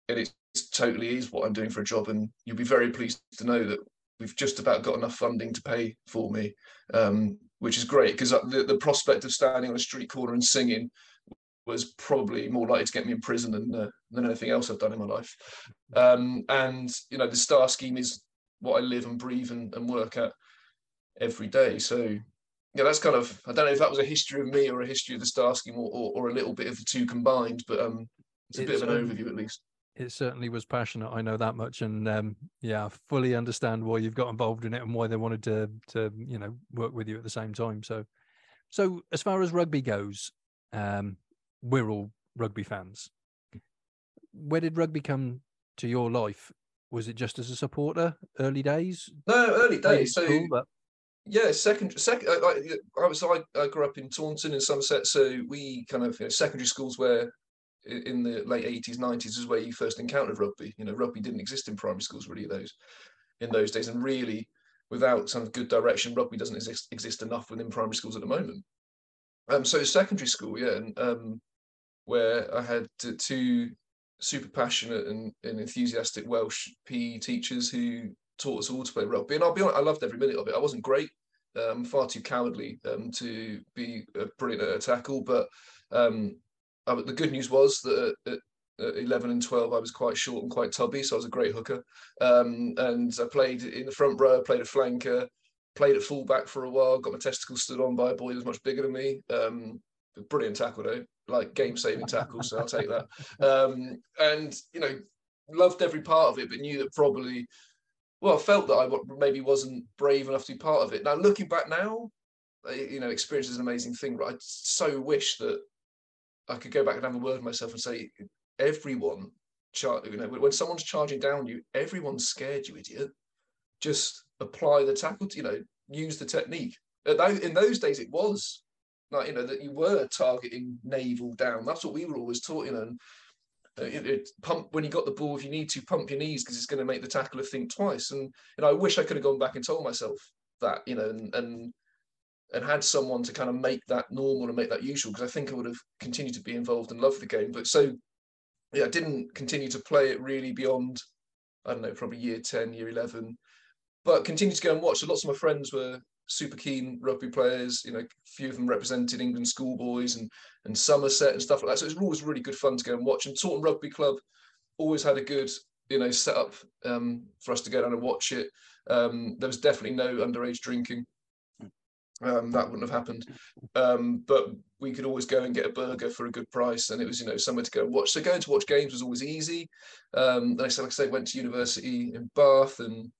it totally is what I'm doing for a job. And you'll be very pleased to know that we've just about got enough funding to pay for me, um, which is great because the, the prospect of standing on a street corner and singing was probably more likely to get me in prison than uh, than anything else I've done in my life. Um, and you know, the star scheme is what I live and breathe and, and work at every day. So yeah, that's kind of I don't know if that was a history of me or a history of the star scheme or, or, or a little bit of the two combined, but um, it's a bit of an overview at least. It certainly was passionate. I know that much, and um, yeah, I fully understand why you've got involved in it and why they wanted to to you know work with you at the same time. So, so as far as rugby goes, um, we're all rugby fans. Where did rugby come to your life? Was it just as a supporter, early days? No, early days. So, school, but... yeah, second, second. I, I was I, I, grew up in Taunton in Somerset, so we kind of you know, secondary schools where in the late eighties, nineties is where you first encountered rugby. You know, rugby didn't exist in primary schools really those in those days, and really without some good direction, rugby doesn't exist, exist enough within primary schools at the moment. Um, so secondary school, yeah, and um, where I had two super passionate and, and enthusiastic Welsh PE teachers who taught us all to play rugby. And I'll be honest, I loved every minute of it. I wasn't great, um, far too cowardly um, to be brilliant at a tackle. But um, I, the good news was that at, at 11 and 12, I was quite short and quite tubby, so I was a great hooker. Um, and I played in the front row, played a flanker, played at fullback for a while, got my testicles stood on by a boy who was much bigger than me. Um, brilliant tackle though, like game saving tackle. So I'll take that. Um, and you know, loved every part of it, but knew that probably, well, I felt that I maybe wasn't brave enough to be part of it. Now looking back now, you know, experience is an amazing thing, but I so wish that I could go back and have a word with myself and say, everyone, char- you know, when someone's charging down you, everyone's scared, you idiot. Just apply the tackle, you know, use the technique. In those days, it was like you know that you were targeting navel down. That's what we were always taught. You know, and, uh, it, it, pump when you got the ball if you need to pump your knees because it's going to make the tackler think twice. And know, I wish I could have gone back and told myself that. You know, and and and had someone to kind of make that normal and make that usual because I think I would have continued to be involved and love the game. But so yeah, I didn't continue to play it really beyond I don't know probably year ten, year eleven, but continued to go and watch. So lots of my friends were super keen rugby players. You know, a few of them represented England schoolboys and and Somerset and stuff like that. So it was always really good fun to go and watch. And Taunton Rugby Club always had a good you know setup um, for us to go down and watch it. Um, there was definitely no underage drinking. Um, that wouldn't have happened, um, but we could always go and get a burger for a good price, and it was you know somewhere to go and watch. So going to watch games was always easy. Um, I said, like I say, went to university in Bath, and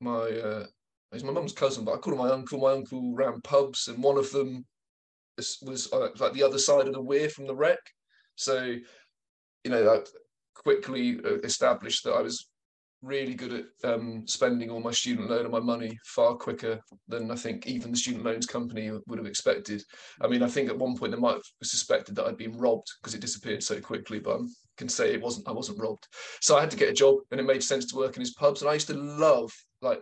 my uh, he's my mum's cousin, but I called him my uncle. My uncle ran pubs, and one of them was uh, like the other side of the weir from the Rec. So, you know, I quickly uh, established that I was really good at um, spending all my student loan and my money far quicker than I think even the student loans company would have expected. I mean, I think at one point they might have suspected that I'd been robbed because it disappeared so quickly, but I can say it wasn't. I wasn't robbed. So I had to get a job, and it made sense to work in his pubs. And I used to love like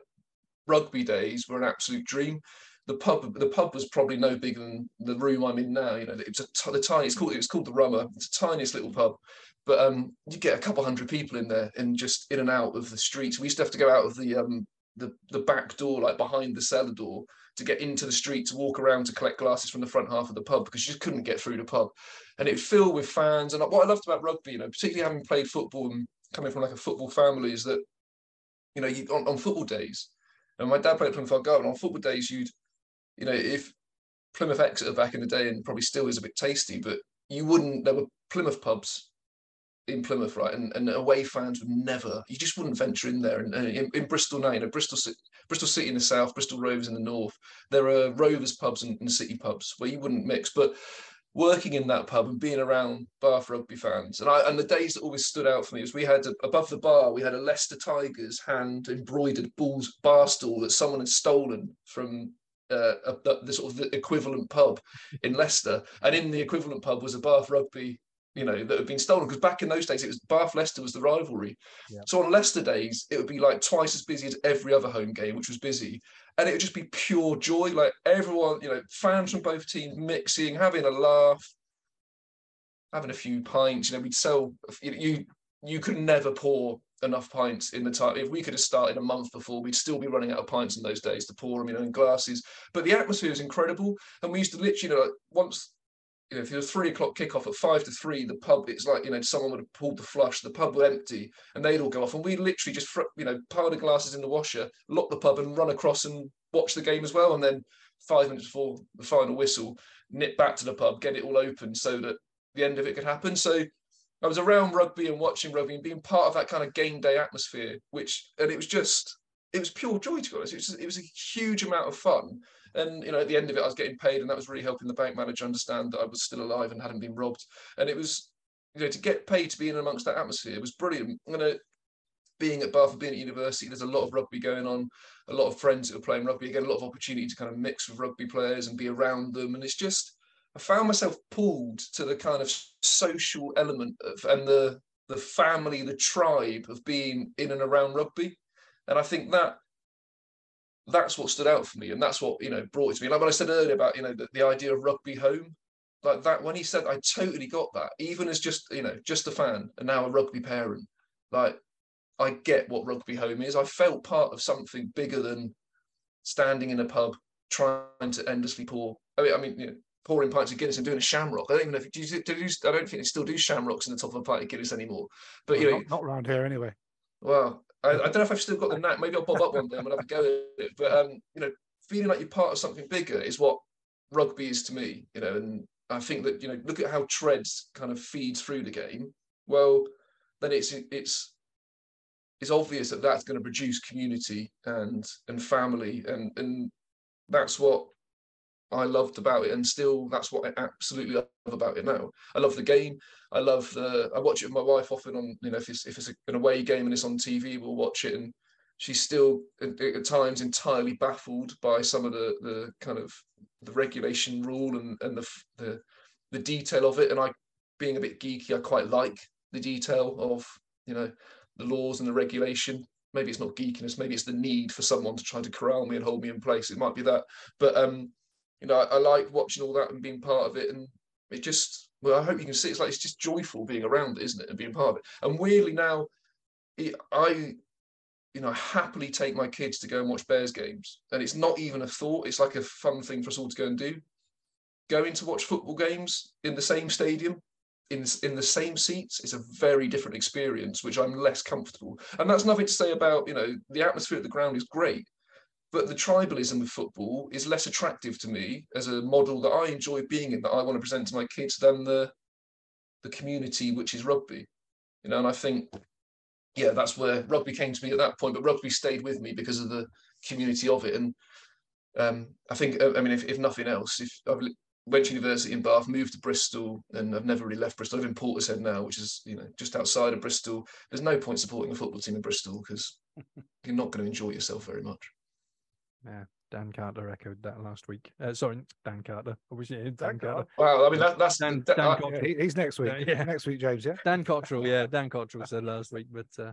rugby days were an absolute dream. The pub, the pub was probably no bigger than the room I'm in now. You know, it's a t- the tiny. It's called it was called the Rummer. It's the tiniest little pub, but um, you get a couple hundred people in there and just in and out of the streets. We used to have to go out of the um the the back door, like behind the cellar door, to get into the street to walk around to collect glasses from the front half of the pub because you just couldn't get through the pub, and it filled with fans. And what I loved about rugby, you know, particularly having played football and coming from like a football family, is that you know, you, on, on football days, and my dad played Plymouth Argyle, and on football days, you'd, you know, if Plymouth Exeter back in the day, and probably still is a bit tasty, but you wouldn't. There were Plymouth pubs in Plymouth, right? And, and away fans would never, you just wouldn't venture in there. And, and in, in, Bristol now, you know, Bristol, Bristol City in the south, Bristol Rovers in the north, there are Rovers pubs and, and City pubs where you wouldn't mix. But working in that pub and being around Bath rugby fans, and I and the days that always stood out for me was we had a, above the bar we had a Leicester Tigers hand embroidered Bulls bar stool that someone had stolen from uh, a, the sort of the equivalent pub in Leicester, and in the equivalent pub was a Bath rugby you know, that had been stolen. Because back in those days, it was Bath Leicester was the rivalry. Yeah. So on Leicester days, it would be like twice as busy as every other home game, which was busy. And it would just be pure joy. Like everyone, you know, fans from both teams mixing, having a laugh, having a few pints. You know, we'd sell you you could never pour enough pints in the time. If we could have started a month before, we'd still be running out of pints in those days to pour them, you know, in glasses. But the atmosphere was incredible. And we used to literally, you know, once you know, if it was three o'clock kickoff at five to three, the pub, it's like, you know, someone would have pulled the flush, the pub would empty and they'd all go off. And we literally just, you know, pile the glasses in the washer, lock the pub and run across and watch the game as well. And then five minutes before the final whistle, nip back to the pub, get it all open so that the end of it could happen. So I was around rugby and watching rugby and being part of that kind of game day atmosphere, which, and it was just, it was pure joy to be honest. It was, it was a huge amount of fun. And you know, at the end of it, I was getting paid, and that was really helping the bank manager understand that I was still alive and hadn't been robbed. And it was, you know, to get paid to be in amongst that atmosphere was brilliant. I'm gonna being at Bath being at university, there's a lot of rugby going on, a lot of friends who are playing rugby, again, a lot of opportunity to kind of mix with rugby players and be around them. And it's just, I found myself pulled to the kind of social element of, and the the family, the tribe of being in and around rugby. And I think that that's what stood out for me, and that's what you know brought it to me. Like when I said earlier about you know the, the idea of rugby home, like that when he said, I totally got that. Even as just you know just a fan and now a rugby parent, like I get what rugby home is. I felt part of something bigger than standing in a pub trying to endlessly pour. I mean, I mean, you know, pouring pints of Guinness and doing a shamrock. I don't even know if do you, do you, I don't think they still do shamrocks in the top of a pint of Guinness anymore. But you know, not, not around here anyway. Well, I, I, don't know if I've still got the knack. Maybe I'll bob up one day and we'll have a go at it. But um, you know, feeling like you're part of something bigger is what rugby is to me. You know, and I think that you know, look at how Treads kind of feeds through the game. Well, then it's it's it's obvious that that's going to produce community and and family and and that's what I loved about it, and still that's what I absolutely love about it now. I love the game. I love the. I watch it with my wife often on you know if it's if it's an away game and it's on TV, we'll watch it, and she's still at, at times entirely baffled by some of the the kind of the regulation rule and and the the the detail of it. And I, being a bit geeky, I quite like the detail of you know the laws and the regulation. Maybe it's not geekiness. Maybe it's the need for someone to try to corral me and hold me in place. It might be that, but um you know, I, I like watching all that and being part of it. And it just, well, I hope you can see it's like it's just joyful being around it, isn't it? And being part of it. And weirdly now, it, I, you know, happily take my kids to go and watch Bears games. And it's not even a thought, it's like a fun thing for us all to go and do. Going to watch football games in the same stadium, in in the same seats is a very different experience, which I'm less comfortable. And that's nothing to say about you know the atmosphere at the ground is great, but the tribalism of football is less attractive to me as a model that I enjoy being in, that I want to present to my kids than the the community which is rugby. You know, and I think, yeah, that's where rugby came to me at that point. But rugby stayed with me because of the community of it. And um, I think, I mean, if, if nothing else, if I've went to university in Bath, moved to Bristol, and I've never really left Bristol. I live in Portishead now, which is you know just outside of Bristol. There's no point supporting a football team in Bristol because you're not going to enjoy yourself very much. Yeah, Dan Carter echoed that last week. Uh, sorry, Dan Carter. Obviously, Dan, Dan Carter. Well, I mean, that, that's Dan, Dan uh, yeah, he's next week. Uh, yeah. Next week, James. Yeah. Dan Cottrell. Yeah, Dan Cottrell said last week. But uh,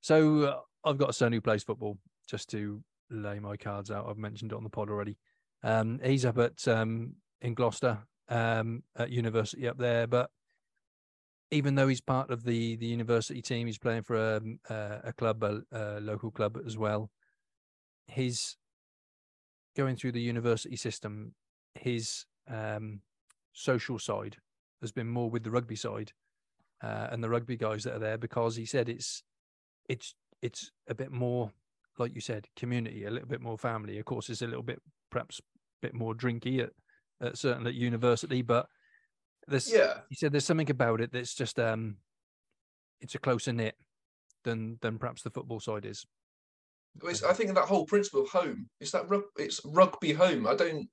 so uh, I've got a son who plays football. Just to lay my cards out, I've mentioned it on the pod already. Um, he's up at um, in Gloucester um, at university up there, but even though he's part of the the university team, he's playing for a um, a, a club, a, a local club as well. His going through the university system, his um, social side has been more with the rugby side uh, and the rugby guys that are there because he said it's it's it's a bit more like you said community a little bit more family of course it's a little bit perhaps a bit more drinky at, at certainly at university but this yeah he said there's something about it that's just um it's a closer knit than than perhaps the football side is. It's, I think that whole principle of home. It's that rug, it's rugby home. I don't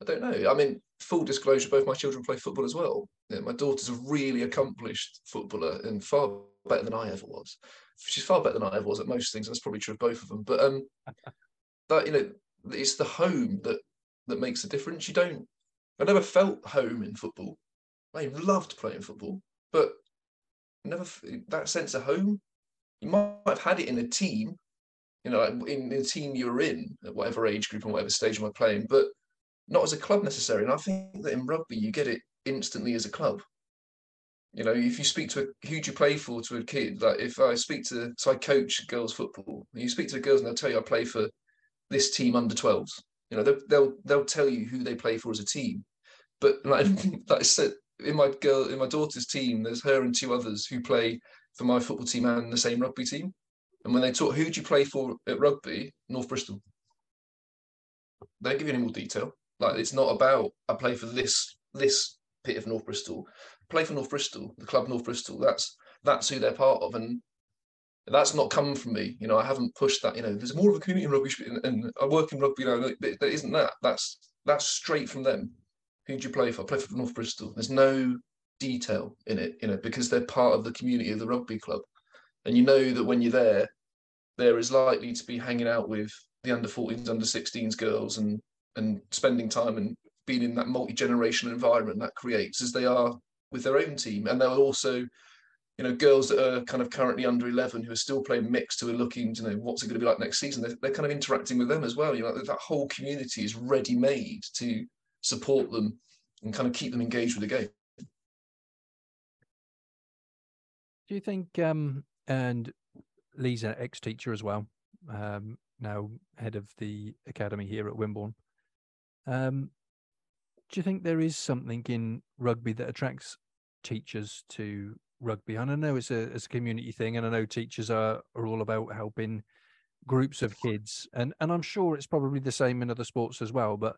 I don't know. I mean, full disclosure, both my children play football as well. Yeah, my daughter's a really accomplished footballer and far better than I ever was. She's far better than I ever was at most things. And that's probably true of both of them. But um, that you know, it's the home that that makes a difference. You don't. I never felt home in football. I loved playing football, but never that sense of home. You might have had it in a team, you know, in the team you were in at whatever age group and whatever stage you were playing, but not as a club necessarily. And I think that in rugby you get it instantly as a club. You know, if you speak to a who you play for to a kid, like if I speak to so I coach girls football, and you speak to the girls and they'll tell you I play for this team under 12s. You know, they'll they'll, they'll tell you who they play for as a team. But like, like I said, in my girl in my daughter's team, there's her and two others who play for my football team and the same rugby team. And when they talk, who do you play for at rugby? North Bristol. They don't give you any more detail. Like it's not about I play for this this pit of North Bristol. Play for North Bristol, the club North Bristol. That's that's who they're part of, and that's not come from me. You know, I haven't pushed that. You know, there's more of a community in rugby, and, and I work in rugby. now. know, there isn't that. That's that's straight from them. Who do you play for? I play for North Bristol. There's no detail in it, you know, because they're part of the community of the rugby club, and you know that when you're there, there is likely to be hanging out with the under 14s, under 16s girls, and and spending time and being in that multi-generational environment that creates as they are with their own team. And they're also you know girls that are kind of currently under 11 who are still playing mixed who are looking you know what's it going to be like next season? They're, they're kind of interacting with them as well. You know that whole community is ready made to support them and kind of keep them engaged with the game. Do you think um and Leigh's an ex-teacher as well um now head of the academy here at wimborne um, do you think there is something in rugby that attracts teachers to rugby? And I know it's a, it's a community thing, and I know teachers are, are all about helping groups of kids, and and I'm sure it's probably the same in other sports as well. But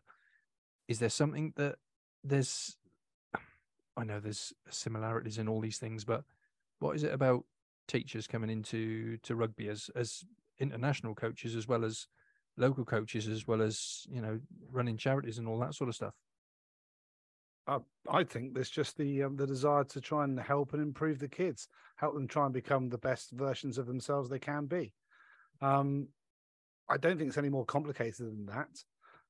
is there something that there's? I know there's similarities in all these things, but what is it about teachers coming into to rugby as as international coaches as well as local coaches as well as you know running charities and all that sort of stuff? Uh, I think there's just the um, the desire to try and help and improve the kids, help them try and become the best versions of themselves they can be. Um, I don't think it's any more complicated than that.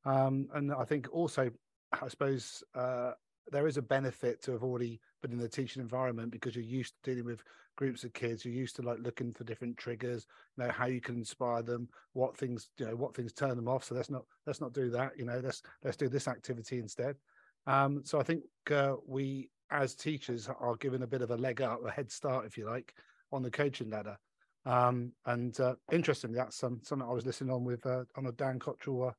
Um, and I think also, I suppose uh, there is a benefit to have already been in the teaching environment because you're used to dealing with groups of kids you're used to like looking for different triggers you know how you can inspire them what things you know what things turn them off so let's not let's not do that you know let's let's do this activity instead. Um, so i think uh, we as teachers are given a bit of a leg up a head start if you like on the coaching ladder. Um, and uh, interestingly that's um, something i was listening on with uh, on a dan cottrell uh,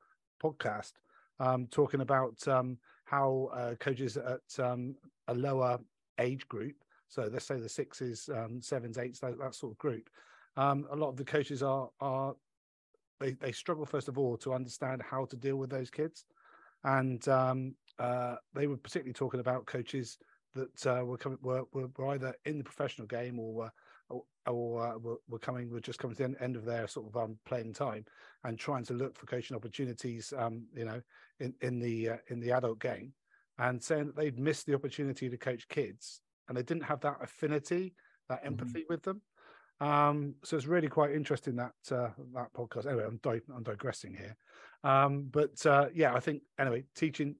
podcast um, talking about um, how uh, coaches at um, a lower age group so let's say the sixes, um, sevens, eights, that, that sort of group. Um, a lot of the coaches are are they they struggle first of all to understand how to deal with those kids, and um, uh, they were particularly talking about coaches that uh, were coming were, were either in the professional game or were or, uh, were, were, coming were just coming to the end of their sort of um, playing time and trying to look for coaching opportunities um, you know in in the uh, in the adult game and saying that they'd missed the opportunity to coach kids and they didn't have that affinity, that mm-hmm. empathy mm-hmm. with them. Um, so it's really quite interesting that uh, that podcast. Anyway, I'm, di- I'm digressing here, um, but uh, yeah, I think anyway, teaching.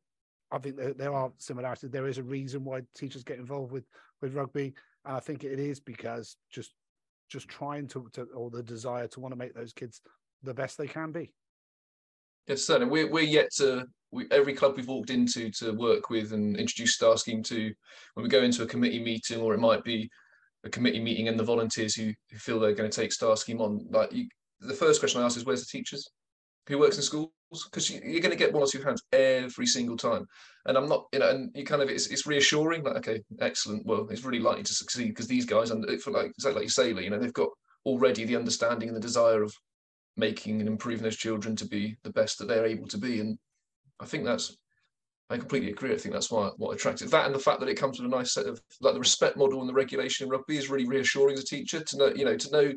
I think there, there, are similarities. There is a reason why teachers get involved with with rugby, and I think it is because just just trying to, to or the desire to want to make those kids the best they can be. Yes, certainly. We're we're yet to we, every club we've walked into to work with and introduce star scheme to, when we go into a committee meeting, or it might be a committee meeting and the volunteers who, who feel they're going to take star scheme on, like you, the first question I ask is, where's the teachers? Who works in schools? Because you, are going to get one or two hands every single time, and I'm not, you know, and you kind of it's, it's reassuring. Like, okay, excellent. Well, it's really likely to succeed because these guys, and for like exactly like you say, you know, they've got already the understanding and the desire of making and improving those children to be the best that they're able to be, and I think that's I completely agree. I think that's why what attracted that, and the fact that it comes with a nice set of like the respect model and the regulation in rugby is really reassuring as a teacher to know, you know, to know,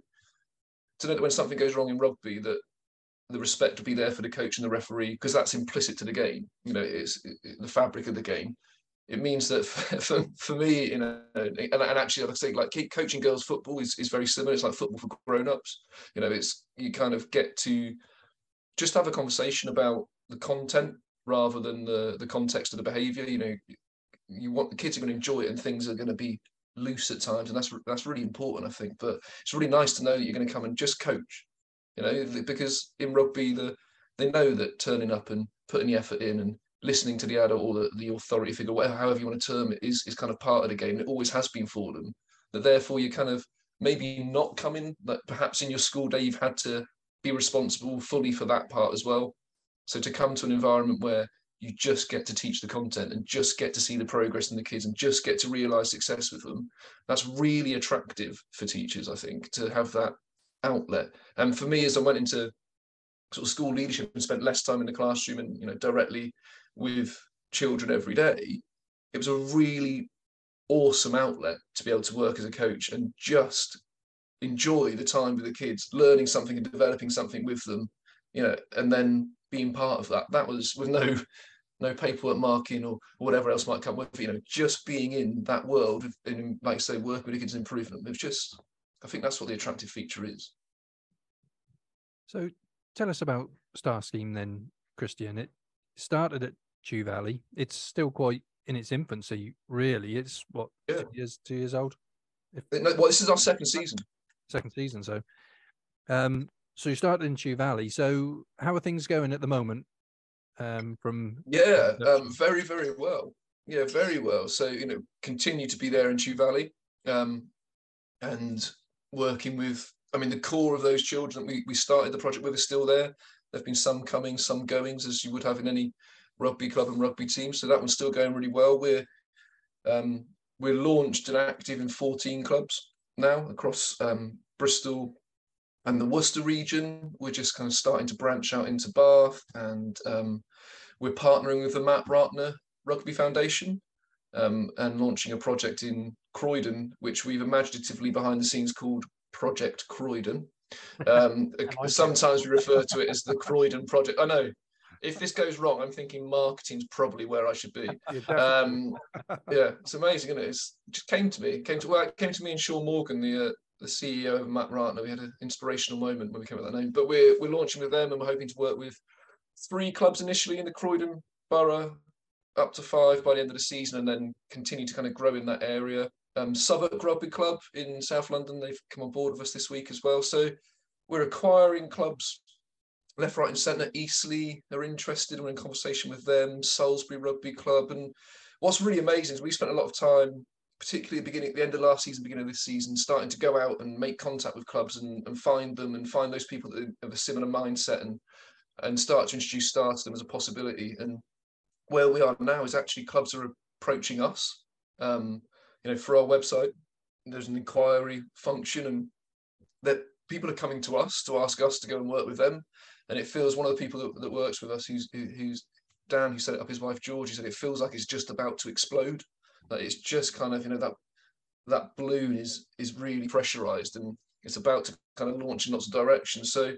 to know that when something goes wrong in rugby, that the respect will be there for the coach and the referee because that's implicit to the game. You know, it's the fabric of the game. It means that for, for, me, you know, and, and actually, I say like coaching girls football is, is very similar. It's like football for grown-ups. You know, it's you kind of get to just have a conversation about the content rather than the the context of the behavior. You know, you want the kids are going to enjoy it and things are going to be loose at times, and that's that's really important, I think. But it's really nice to know that you're going to come and just coach you know, because in rugby, the they know that turning up and putting the effort in and listening to the adult or the, the authority figure, whatever, however you want to term it, is is kind of part of the game. It always has been for them. That therefore you're kind of maybe not coming, but perhaps in your school day you've had to be responsible fully for that part as well. So to come to an environment where you just get to teach the content and just get to see the progress in the kids and just get to realize success with them, that's really attractive for teachers, I think, to have that outlet. And for me, as I went into sort of school leadership and spent less time in the classroom and you know directly with children every day, it was a really awesome outlet to be able to work as a coach and just enjoy the time with the kids, learning something and developing something with them, you know, and then being part of that. That was with no no paperwork marking or whatever else might come with it, you know, just being in that world and like I say, work with the kids improvement. It was just I think that's what the attractive feature is. So tell us about Star Scheme then, Christian. It started at Chew Valley. It's still quite in its infancy, really. It's what yeah. two years two years old. If... Well, this is our second season. Second season. So, um, so you started in Chew Valley. So how are things going at the moment? Um, from yeah, um, very very well. Yeah, very well. So you know, continue to be there in Chew Valley, um, and working with, I mean, the core of those children that we, we started the project with is still there. There have been some coming, some goings, as you would have in any rugby club and rugby team. So that one's still going really well. We're um, we're launched and active in 14 clubs now across um, Bristol and the Worcester region. We're just kind of starting to branch out into Bath, and um, we're partnering with the Matt Ratana Rugby Foundation um, and launching a project in Croydon, which we've imaginatively behind the scenes called Project Croydon. Um, sometimes we refer to it as the Croydon Project. I know. If this goes wrong, I'm thinking marketing's probably where I should be. Um, yeah, it's amazing, isn't it? It's, it just came to me. It came to well, it came to me and Sean Morgan, the uh, the CEO of Matt Ratana. We had an inspirational moment when we came up with that name. But we're we're launching with them, and we're hoping to work with three clubs initially in the Croydon borough, up to five by the end of the season, and then continue to kind of grow in that area. Um, Southwark Rugby Club in South London, they've come on board with us this week as well. So we're acquiring clubs left, right, and centre. Eastleigh are interested. We're in conversation with them. Salisbury Rugby Club, and what's really amazing is we spent a lot of time, particularly beginning, at the end of last season, beginning of this season, starting to go out and make contact with clubs and, and find them and find those people that have a similar mindset and and start to introduce Star to them as a possibility. And where we are now is actually clubs are approaching us. Um, you know, for our website, there's an inquiry function, and that people are coming to us to ask us to go and work with them. And it feels one of the people that, that works with us, who's who's Dan, who set it up, his wife George, he said it feels like it's just about to explode. That it's just kind of you know that that balloon is is really pressurized and it's about to kind of launch in lots of directions. So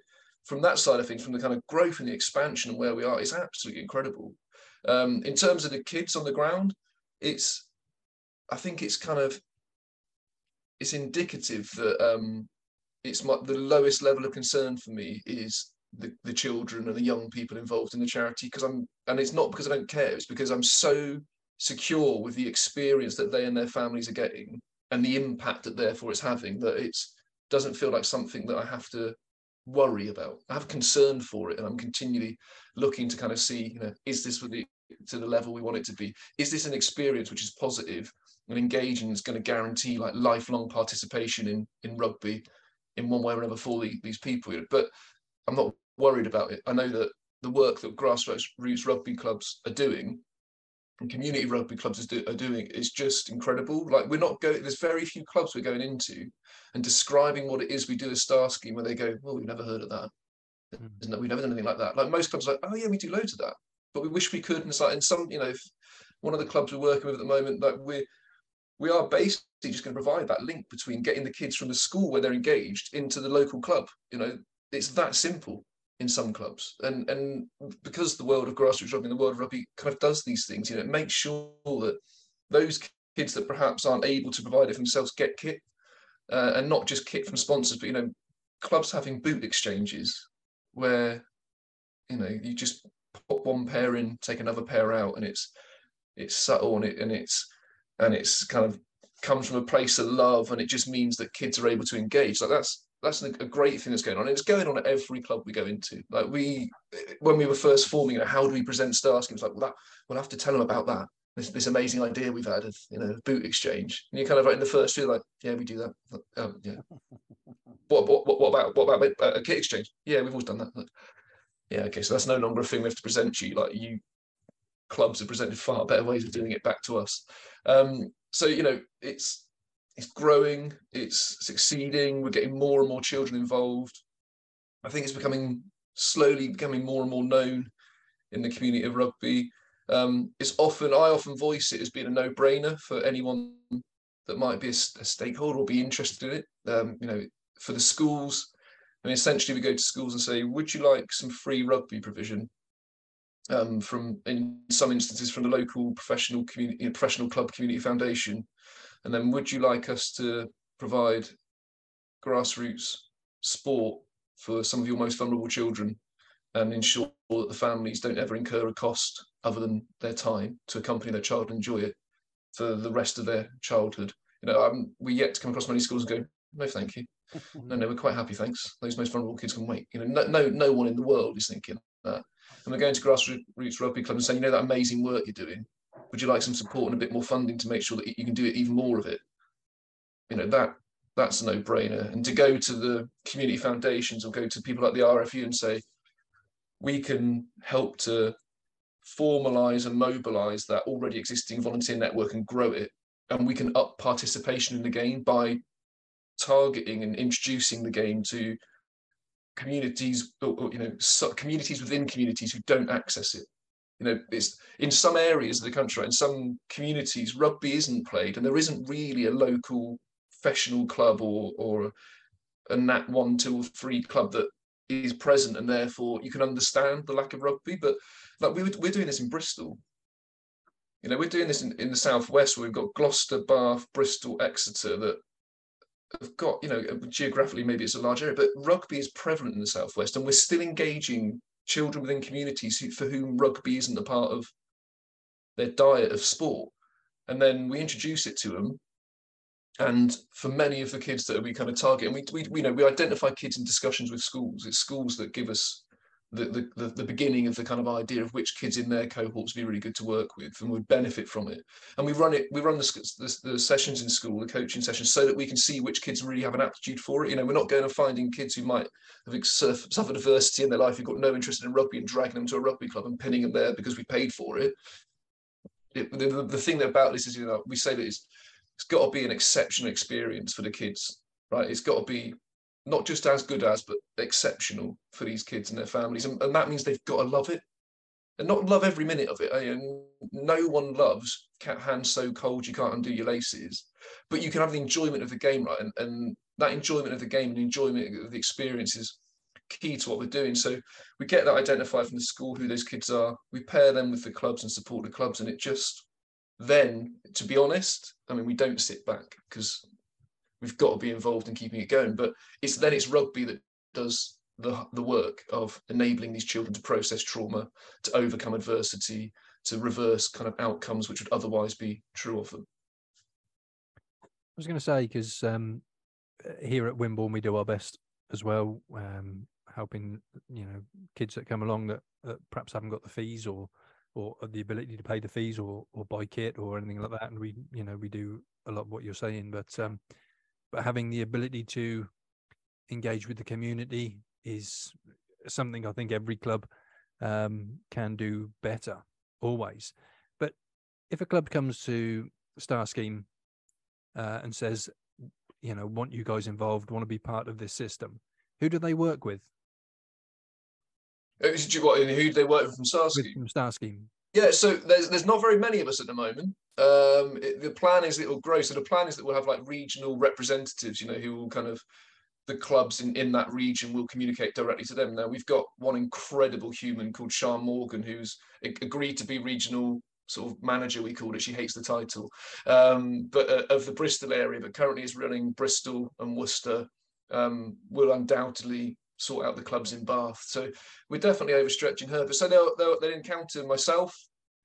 from that side of things, from the kind of growth and the expansion and where we are, it's absolutely incredible. Um, in terms of the kids on the ground, it's I think it's kind of it's indicative that um, it's my, the lowest level of concern for me is the, the children and the young people involved in the charity because I'm and it's not because I don't care it's because I'm so secure with the experience that they and their families are getting and the impact that therefore it's having that it doesn't feel like something that I have to worry about. I have concern for it and I'm continually looking to kind of see, you know, is this the to the level we want it to be? Is this an experience which is positive and engaging is going to guarantee like lifelong participation in in rugby in one way or another for the, these people? But I'm not worried about it. I know that the work that grassroots rugby clubs are doing and community rugby clubs do, are doing is just incredible. Like we're not going. There's very few clubs we're going into and describing what it is we do a star scheme where they go, well, we've never heard of that. Mm. We've never done anything like that. Like most clubs, are like, oh yeah, we do loads of that but we wish we could. And it's like, in some, you know, one of the clubs we're working with at the moment, like we're we are basically just going to provide that link between getting the kids from the school where they're engaged into the local club. You know, it's that simple in some clubs, and and because the world of grassroots rugby the world of rugby kind of does these things, you know, it makes sure that those kids that perhaps aren't able to provide it for themselves get kit, uh, and not just kit from sponsors, but you know, clubs having boot exchanges where you know you just put one pair in, take another pair out, and it's it's subtle and it and it's and it's kind of comes from a place of love and it just means that kids are able to engage. Like that's that's a great thing that's going on. And it's going on at every club we go into. Like we when we were first forming you know how do we present star It's like well that we'll have to tell them about that. This, this amazing idea we've had of you know boot exchange. And you're kind of right in the first few like yeah we do that. Oh, yeah. What, what, what, about what about a kit exchange? Yeah we've always done that. Like, yeah okay so that's no longer a thing we have to present you. Like you clubs have presented far better ways of doing it back to us. Um, so you know, it's it's growing, it's succeeding. We're getting more and more children involved. I think it's becoming slowly becoming more and more known in the community of rugby. Um, it's often I often voice it as being a no-brainer for anyone that might be a, a stakeholder or be interested in it. Um, you know, for the schools, I mean, essentially we go to schools and say, "Would you like some free rugby provision?" Um, from in some instances from the local professional community professional club community foundation. And then would you like us to provide grassroots sport for some of your most vulnerable children and ensure that the families don't ever incur a cost other than their time to accompany their child and enjoy it for the rest of their childhood? You know um, we yet to come across many schools and go no thank you. No no we're quite happy thanks. Those most vulnerable kids can wait. You know no no, no one in the world is thinking that and we're going to grassroots rugby club and saying, you know, that amazing work you're doing. Would you like some support and a bit more funding to make sure that you can do it even more of it? You know, that that's a no-brainer. And to go to the community foundations or go to people like the RFU and say, we can help to formalize and mobilize that already existing volunteer network and grow it. And we can up participation in the game by targeting and introducing the game to communities, or, you know, communities within communities who don't access it. You know, it's in some areas of the country, in some communities, rugby isn't played, and there isn't really a local professional club or or a Nat one, two, or three club that is present, and therefore you can understand the lack of rugby. But like we we're doing this in Bristol. You know, we're doing this in, in the southwest where we've got Gloucester, Bath, Bristol, Exeter that have got, you know, geographically maybe it's a large area, but rugby is prevalent in the southwest, and we're still engaging children within communities who, for whom rugby isn't a part of their diet of sport. And then we introduce it to them. And for many of the kids that we kind of target, and we, we, we know we identify kids in discussions with schools. It's schools that give us the, the, the, beginning of the kind of idea of which kids in their cohorts would be really good to work with and would benefit from it. And we run it, we run the, the, the, sessions in school, the coaching sessions, so that we can see which kids really have an aptitude for it. You know, we're not going to finding kids who might have suffered adversity in their life, who've got no interest in rugby and dragging them to a rugby club and pinning them there because we paid for it. it the, the thing about this is, you know, we say that it's, it's got to be an exceptional experience for the kids, right? It's got to be not just as good as, but exceptional for these kids and their families. And, and that means they've got to love it and not love every minute of it. Eh? And no one loves cat hands so cold you can't undo your laces, but you can have the enjoyment of the game, right? And, and that enjoyment of the game and enjoyment of the experience is key to what we're doing. So we get that identified from the school who those kids are. We pair them with the clubs and support the clubs, and it just then, to be honest, I mean, we don't sit back because we've got to be involved in keeping it going. But it's then it's rugby that does the the work of enabling these children to process trauma, to overcome adversity, to reverse kind of outcomes which would otherwise be true of them. I was going to say because um, here at Wimborne we do our best as well, um, helping you know kids that come along that, that perhaps haven't got the fees or or the ability to pay the fees or or buy kit or anything like that, and we you know we do a lot of what you're saying, but um, but having the ability to engage with the community is something I think every club um, can do better always. But if a club comes to Star Scheme uh, and says, you know, want you guys involved, want to be part of this system, who do they work with? Uh, What, who do they work with from Star Scheme? From Star Scheme. Yeah, so there's there's not very many of us at the moment. Um, it, the plan is it will grow. So the plan is that we'll have like regional representatives, you know, who will kind of the clubs in, in that region will communicate directly to them. Now we've got one incredible human called Sean Morgan who's agreed to be regional sort of manager we called it she hates the title um, but uh, of the bristol area but currently is running bristol and worcester um, will undoubtedly sort out the clubs in bath so we're definitely overstretching her but so they'll, they'll, they'll encounter myself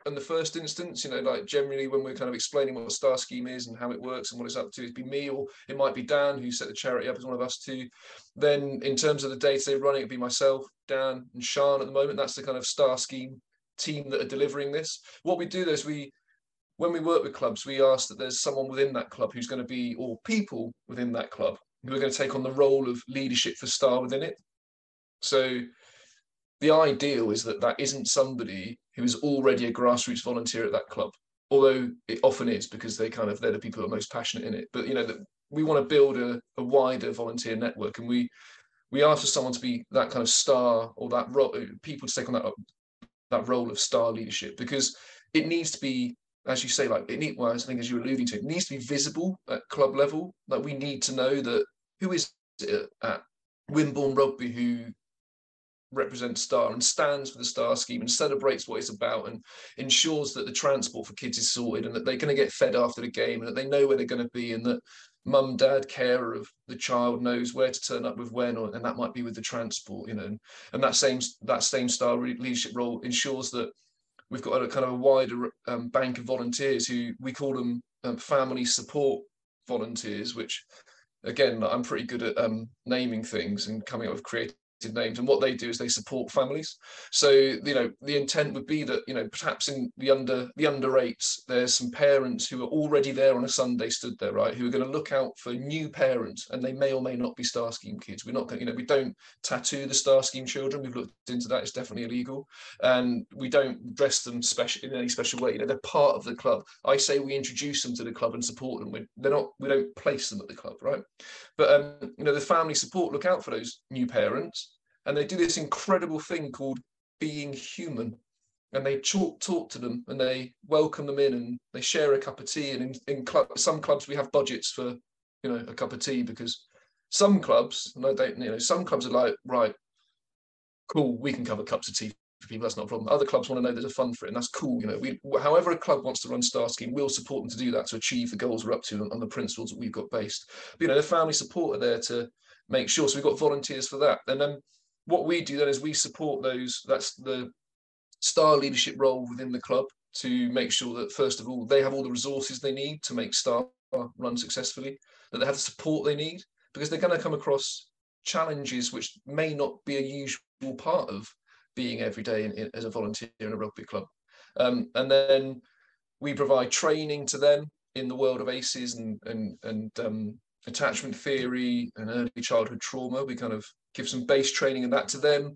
in the first instance, you know, like generally when we're kind of explaining what star scheme is and how it works and what it's up to, it'd be me or it might be Dan who set the charity up as one of us too. Then in terms of the day-to-day running, it'd be myself, Dan and Sean at the moment. That's the kind of star scheme team that are delivering this. What we do is we when we work with clubs, we ask that there's someone within that club who's going to be, or people within that club who are going to take on the role of leadership for Star within it. So the ideal is that that isn't somebody who is already a grassroots volunteer at that club although it often is because they kind of they're the people who are most passionate in it. But you know that we want to build a, a wider volunteer network and we we ask for someone to be that kind of star or that role people to take on that that role of star leadership because it needs to be as you say like it need well i think as you're alluding to it needs to be visible at club level. Like we need to know that who is at wimborne rugby who represents Star and stands for the Star scheme and celebrates what it's about and ensures that the transport for kids is sorted and that they're going to get fed after the game and that they know where they're going to be and that mum, dad, carer of the child knows where to turn up with when, or, and that might be with the transport, you know, and, and that same that same Star leadership role ensures that we've got a kind of a wider um, bank of volunteers who we call them um, family support volunteers, which again I'm pretty good at um, naming things and coming up with creative names and what they do is they support families. So you know the intent would be that you know perhaps in the under the under eights there's some parents who are already there on a sunday stood there right who are going to look out for new parents and they may or may not be star scheme kids. We're not going you know we don't tattoo the star scheme children. We've looked into that. It's definitely illegal. And we don't dress them special in any special way. You know they're part of the club. I say we introduce them to the club and support them. We they're not we don't place them at the club right? But um you know the family support look out for those new parents and they do this incredible thing called being human. And they talk talk to them and they welcome them in and they share a cup of tea. And in, in some clubs we have budgets for you know a cup of tea because some clubs and i don't you know some clubs are like right cool we can cover cups of tea for people that's not a problem. Other clubs want to know there's a fund for it and that's cool you know we however a club wants to run star scheme we'll support them to do that to achieve the goals we're up to on, on the principles that we've got based. But, you know the family support are there to make sure. So we've got volunteers for that. And then what we do then is we support those. That's the star leadership role within the club to make sure that first of all they have all the resources they need to make star run successfully. That they have the support they need because they're going to come across challenges which may not be a usual part of being every day in, in, as a volunteer in a rugby club. Um, and then we provide training to them in the world of ACEs and and and um, attachment theory and early childhood trauma. We kind of give some base training and that to them,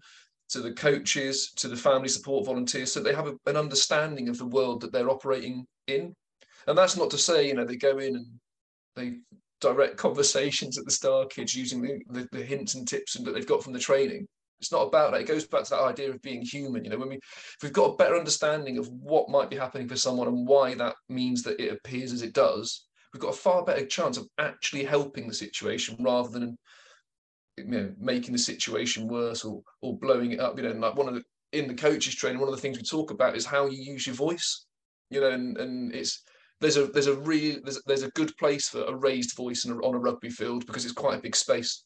to the coaches, to the family support volunteers, so they have a, an understanding of the world that they're operating in. And that's not to say, you know, they go in and they direct conversations at the Star Kids using the, the, the hints and tips that they've got from the training. It's not about that. It goes back to that idea of being human. You know, when we if we've got a better understanding of what might be happening for someone and why that means that it appears as it does, we've got a far better chance of actually helping the situation rather than you know making the situation worse or or blowing it up you know and like one of the in the coaches training one of the things we talk about is how you use your voice you know and and it's there's a there's a real there's, there's a good place for a raised voice a, on a rugby field because it's quite a big space.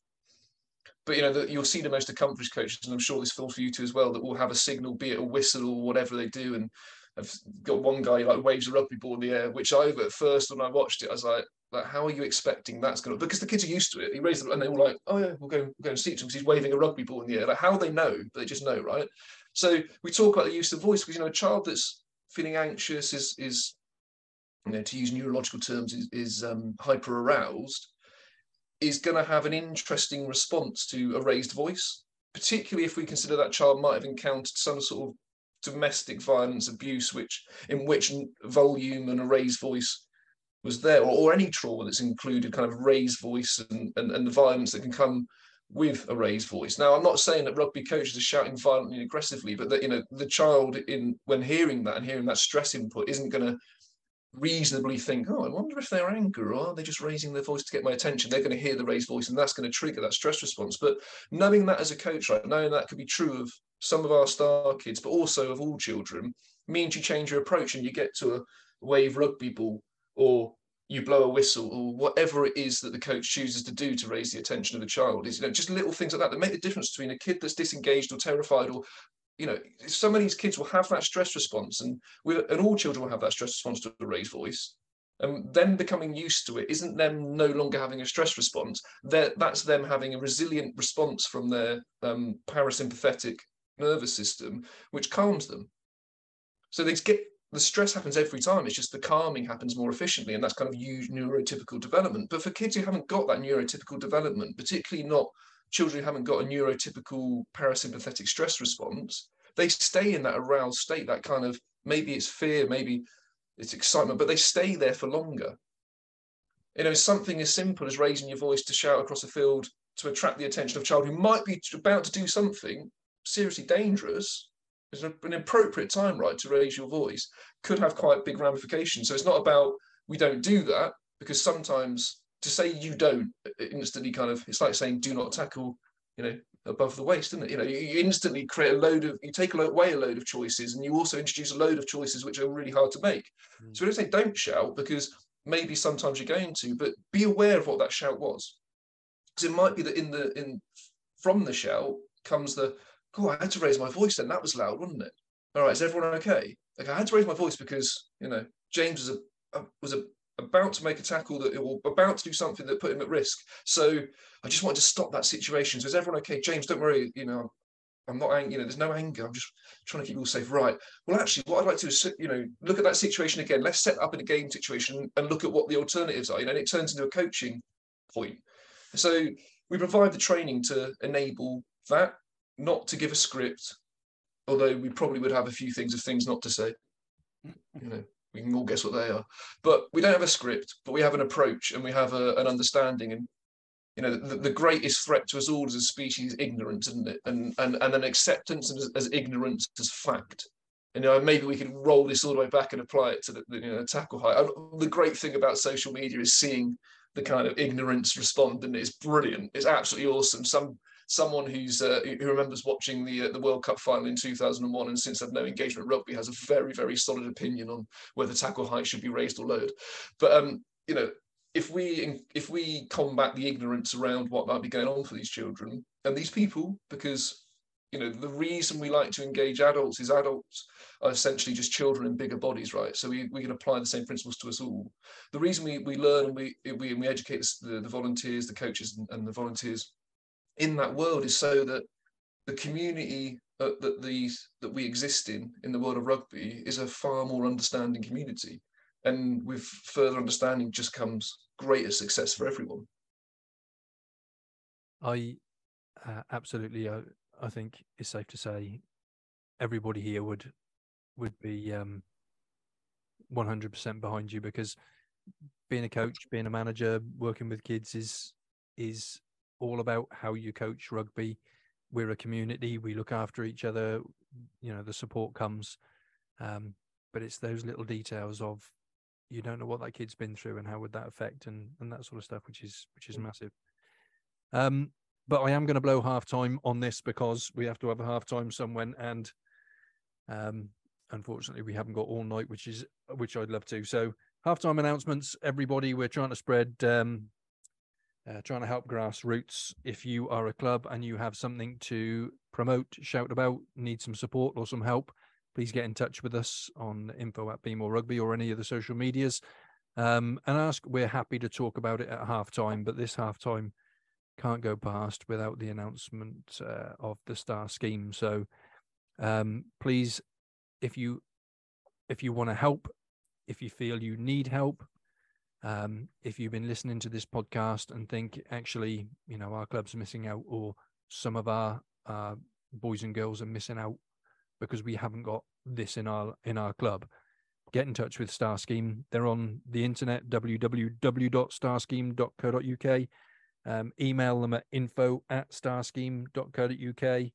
But you know the, you'll see the most accomplished coaches and i'm sure this feels for you too as well that will have a signal be it a whistle or whatever they do and i've got one guy like waves a rugby ball in the air which i at first when i watched it i was like like, how are you expecting that's going to? Because the kids are used to it. He raised them, and they were like, "Oh yeah, we'll go, we'll go and see him because he's waving a rugby ball in the air." Like, how they know? They just know, right? So we talk about the use of voice because you know a child that's feeling anxious is is you know to use neurological terms is, is um, hyper aroused is going to have an interesting response to a raised voice, particularly if we consider that child might have encountered some sort of domestic violence abuse, which in which volume and a raised voice was there, or, or any trauma that's included kind of raised voice and, and, and the violence that can come with a raised voice. Now, I'm not saying that rugby coaches are shouting violently and aggressively, but that you know the child in when hearing that and hearing that stress input isn't going to reasonably think, oh, I wonder if they're angry or are they just raising their voice to get my attention? They're going to hear the raised voice and that's going to trigger that stress response. But knowing that as a coach, right, knowing that could be true of some of our star kids, but also of all children, means you change your approach and you get to a wave rugby ball or you blow a whistle or whatever it is that the coach chooses to do to raise the attention of the child is you know just little things like that that make the difference between a kid that's disengaged or terrified or you know some of these kids will have that stress response and we and all children will have that stress response to a raised voice and then becoming used to it isn't them no longer having a stress response. They're, that's them having a resilient response from their um, parasympathetic nervous system which calms them. So they get the stress happens every time. It's just the calming happens more efficiently, and that's kind of huge neurotypical development. But for kids who haven't got that neurotypical development, particularly not children who haven't got a neurotypical parasympathetic stress response, they stay in that aroused state, that kind of maybe it's fear, maybe it's excitement, but they stay there for longer. You know, something as simple as raising your voice to shout across a field to attract the attention of a child who might be about to do something seriously dangerous it's an appropriate time, right, to raise your voice could have quite big ramifications. So it's not about we don't do that because sometimes to say you don't instantly kind of it's like saying do not tackle, you know, above the waist, isn't it? You know, you instantly create a load of you take away a load of choices and you also introduce a load of choices which are really hard to make. Mm. So we don't say don't shout because maybe sometimes you're going to, but be aware of what that shout was. Because it might be that in the in from the shout comes the oh, I had to raise my voice then. That was loud, wasn't it? All right, is everyone okay? Like I had to raise my voice because you know James was a, was a, about to make a tackle that or about to do something that put him at risk. So I just wanted to stop that situation. So is everyone okay? James, don't worry. You know, I'm not angry. You know, there's no anger. I'm just trying to keep you all safe. Right. Well, actually, what I'd like to is, you know, look at that situation again. Let's set up in a game situation and look at what the alternatives are. You know, and it turns into a coaching point. So we provide the training to enable that not to give a script, although we probably would have a few things of things not to say. You know, we can all guess what they are. But we don't have a script, but we have an approach and we have a, an understanding. And you know, the, the, greatest threat to us all as a species is ignorance, isn't it? And and and an acceptance as, as ignorance as fact. And you know, maybe we could roll this all the way back and apply it to the, you know, tackle height. The great thing about social media is seeing the kind of ignorance respond, and it's brilliant. It's absolutely awesome. Some someone who's uh, who remembers watching the uh, the World Cup final in 2001 and since had no engagement rugby has a very very solid opinion on whether tackle height should be raised or lowered. But um, you know, if we if we combat the ignorance around what might be going on for these children and these people, because you know the reason we like to engage adults is adults are essentially just children in bigger bodies right so we, we can apply the same principles to us all the reason we, we learn and we, we, we educate the, the volunteers the coaches and, and the volunteers in that world is so that the community uh, that these that we exist in in the world of rugby is a far more understanding community. And with further understanding just comes greater success for everyone. I uh, absolutely uh, i think it's safe to say everybody here would would be um 100% behind you because being a coach being a manager working with kids is is all about how you coach rugby. We're a community. We look after each other. You know, the support comes, um, but it's those little details of you don't know what that kid's been through and how would that affect and and that sort of stuff, which is which is mm. massive. Um, but I am going to blow half time on this because we have to have a half time somewhere, and um, unfortunately we haven't got all night, which is which I'd love to. So halftime announcements, everybody. We're trying to spread um, uh, trying to help grassroots. If you are a club and you have something to promote, shout about, need some support or some help, please get in touch with us on info at Be More Rugby or any of the social medias um, and ask. We're happy to talk about it at half time, but this half time can't go past without the announcement uh, of the star scheme. So um, please, if you if you want to help, if you feel you need help, um, if you've been listening to this podcast and think actually, you know, our club's missing out, or some of our uh, boys and girls are missing out because we haven't got this in our in our club, get in touch with Star Scheme. They're on the internet www.starscheme.co.uk. Um, email them at info at starscheme.co.uk.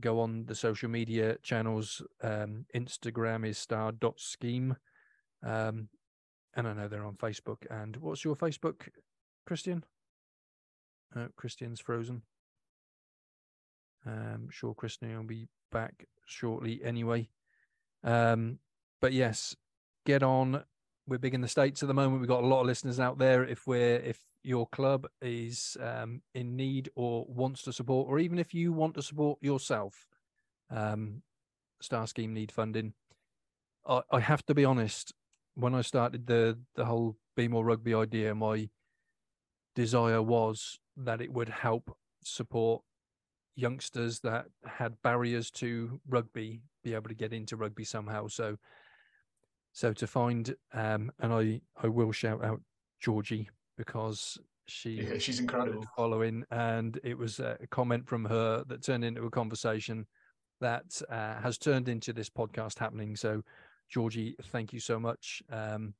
Go on the social media channels. Um, Instagram is star.scheme. Um, and I know they're on Facebook. And what's your Facebook, Christian? Uh, Christian's frozen. Um, sure, Christian will be back shortly anyway. Um, but yes, get on. We're big in the states at the moment. We've got a lot of listeners out there. If we're if your club is um, in need or wants to support, or even if you want to support yourself, um, Star Scheme need funding. I, I have to be honest. When I started the the whole Be More Rugby idea, my desire was that it would help support youngsters that had barriers to rugby be able to get into rugby somehow. So, so to find, um, and I I will shout out Georgie because she yeah, she's incredible following, and it was a comment from her that turned into a conversation that uh, has turned into this podcast happening. So, Georgie, thank you so much. Um,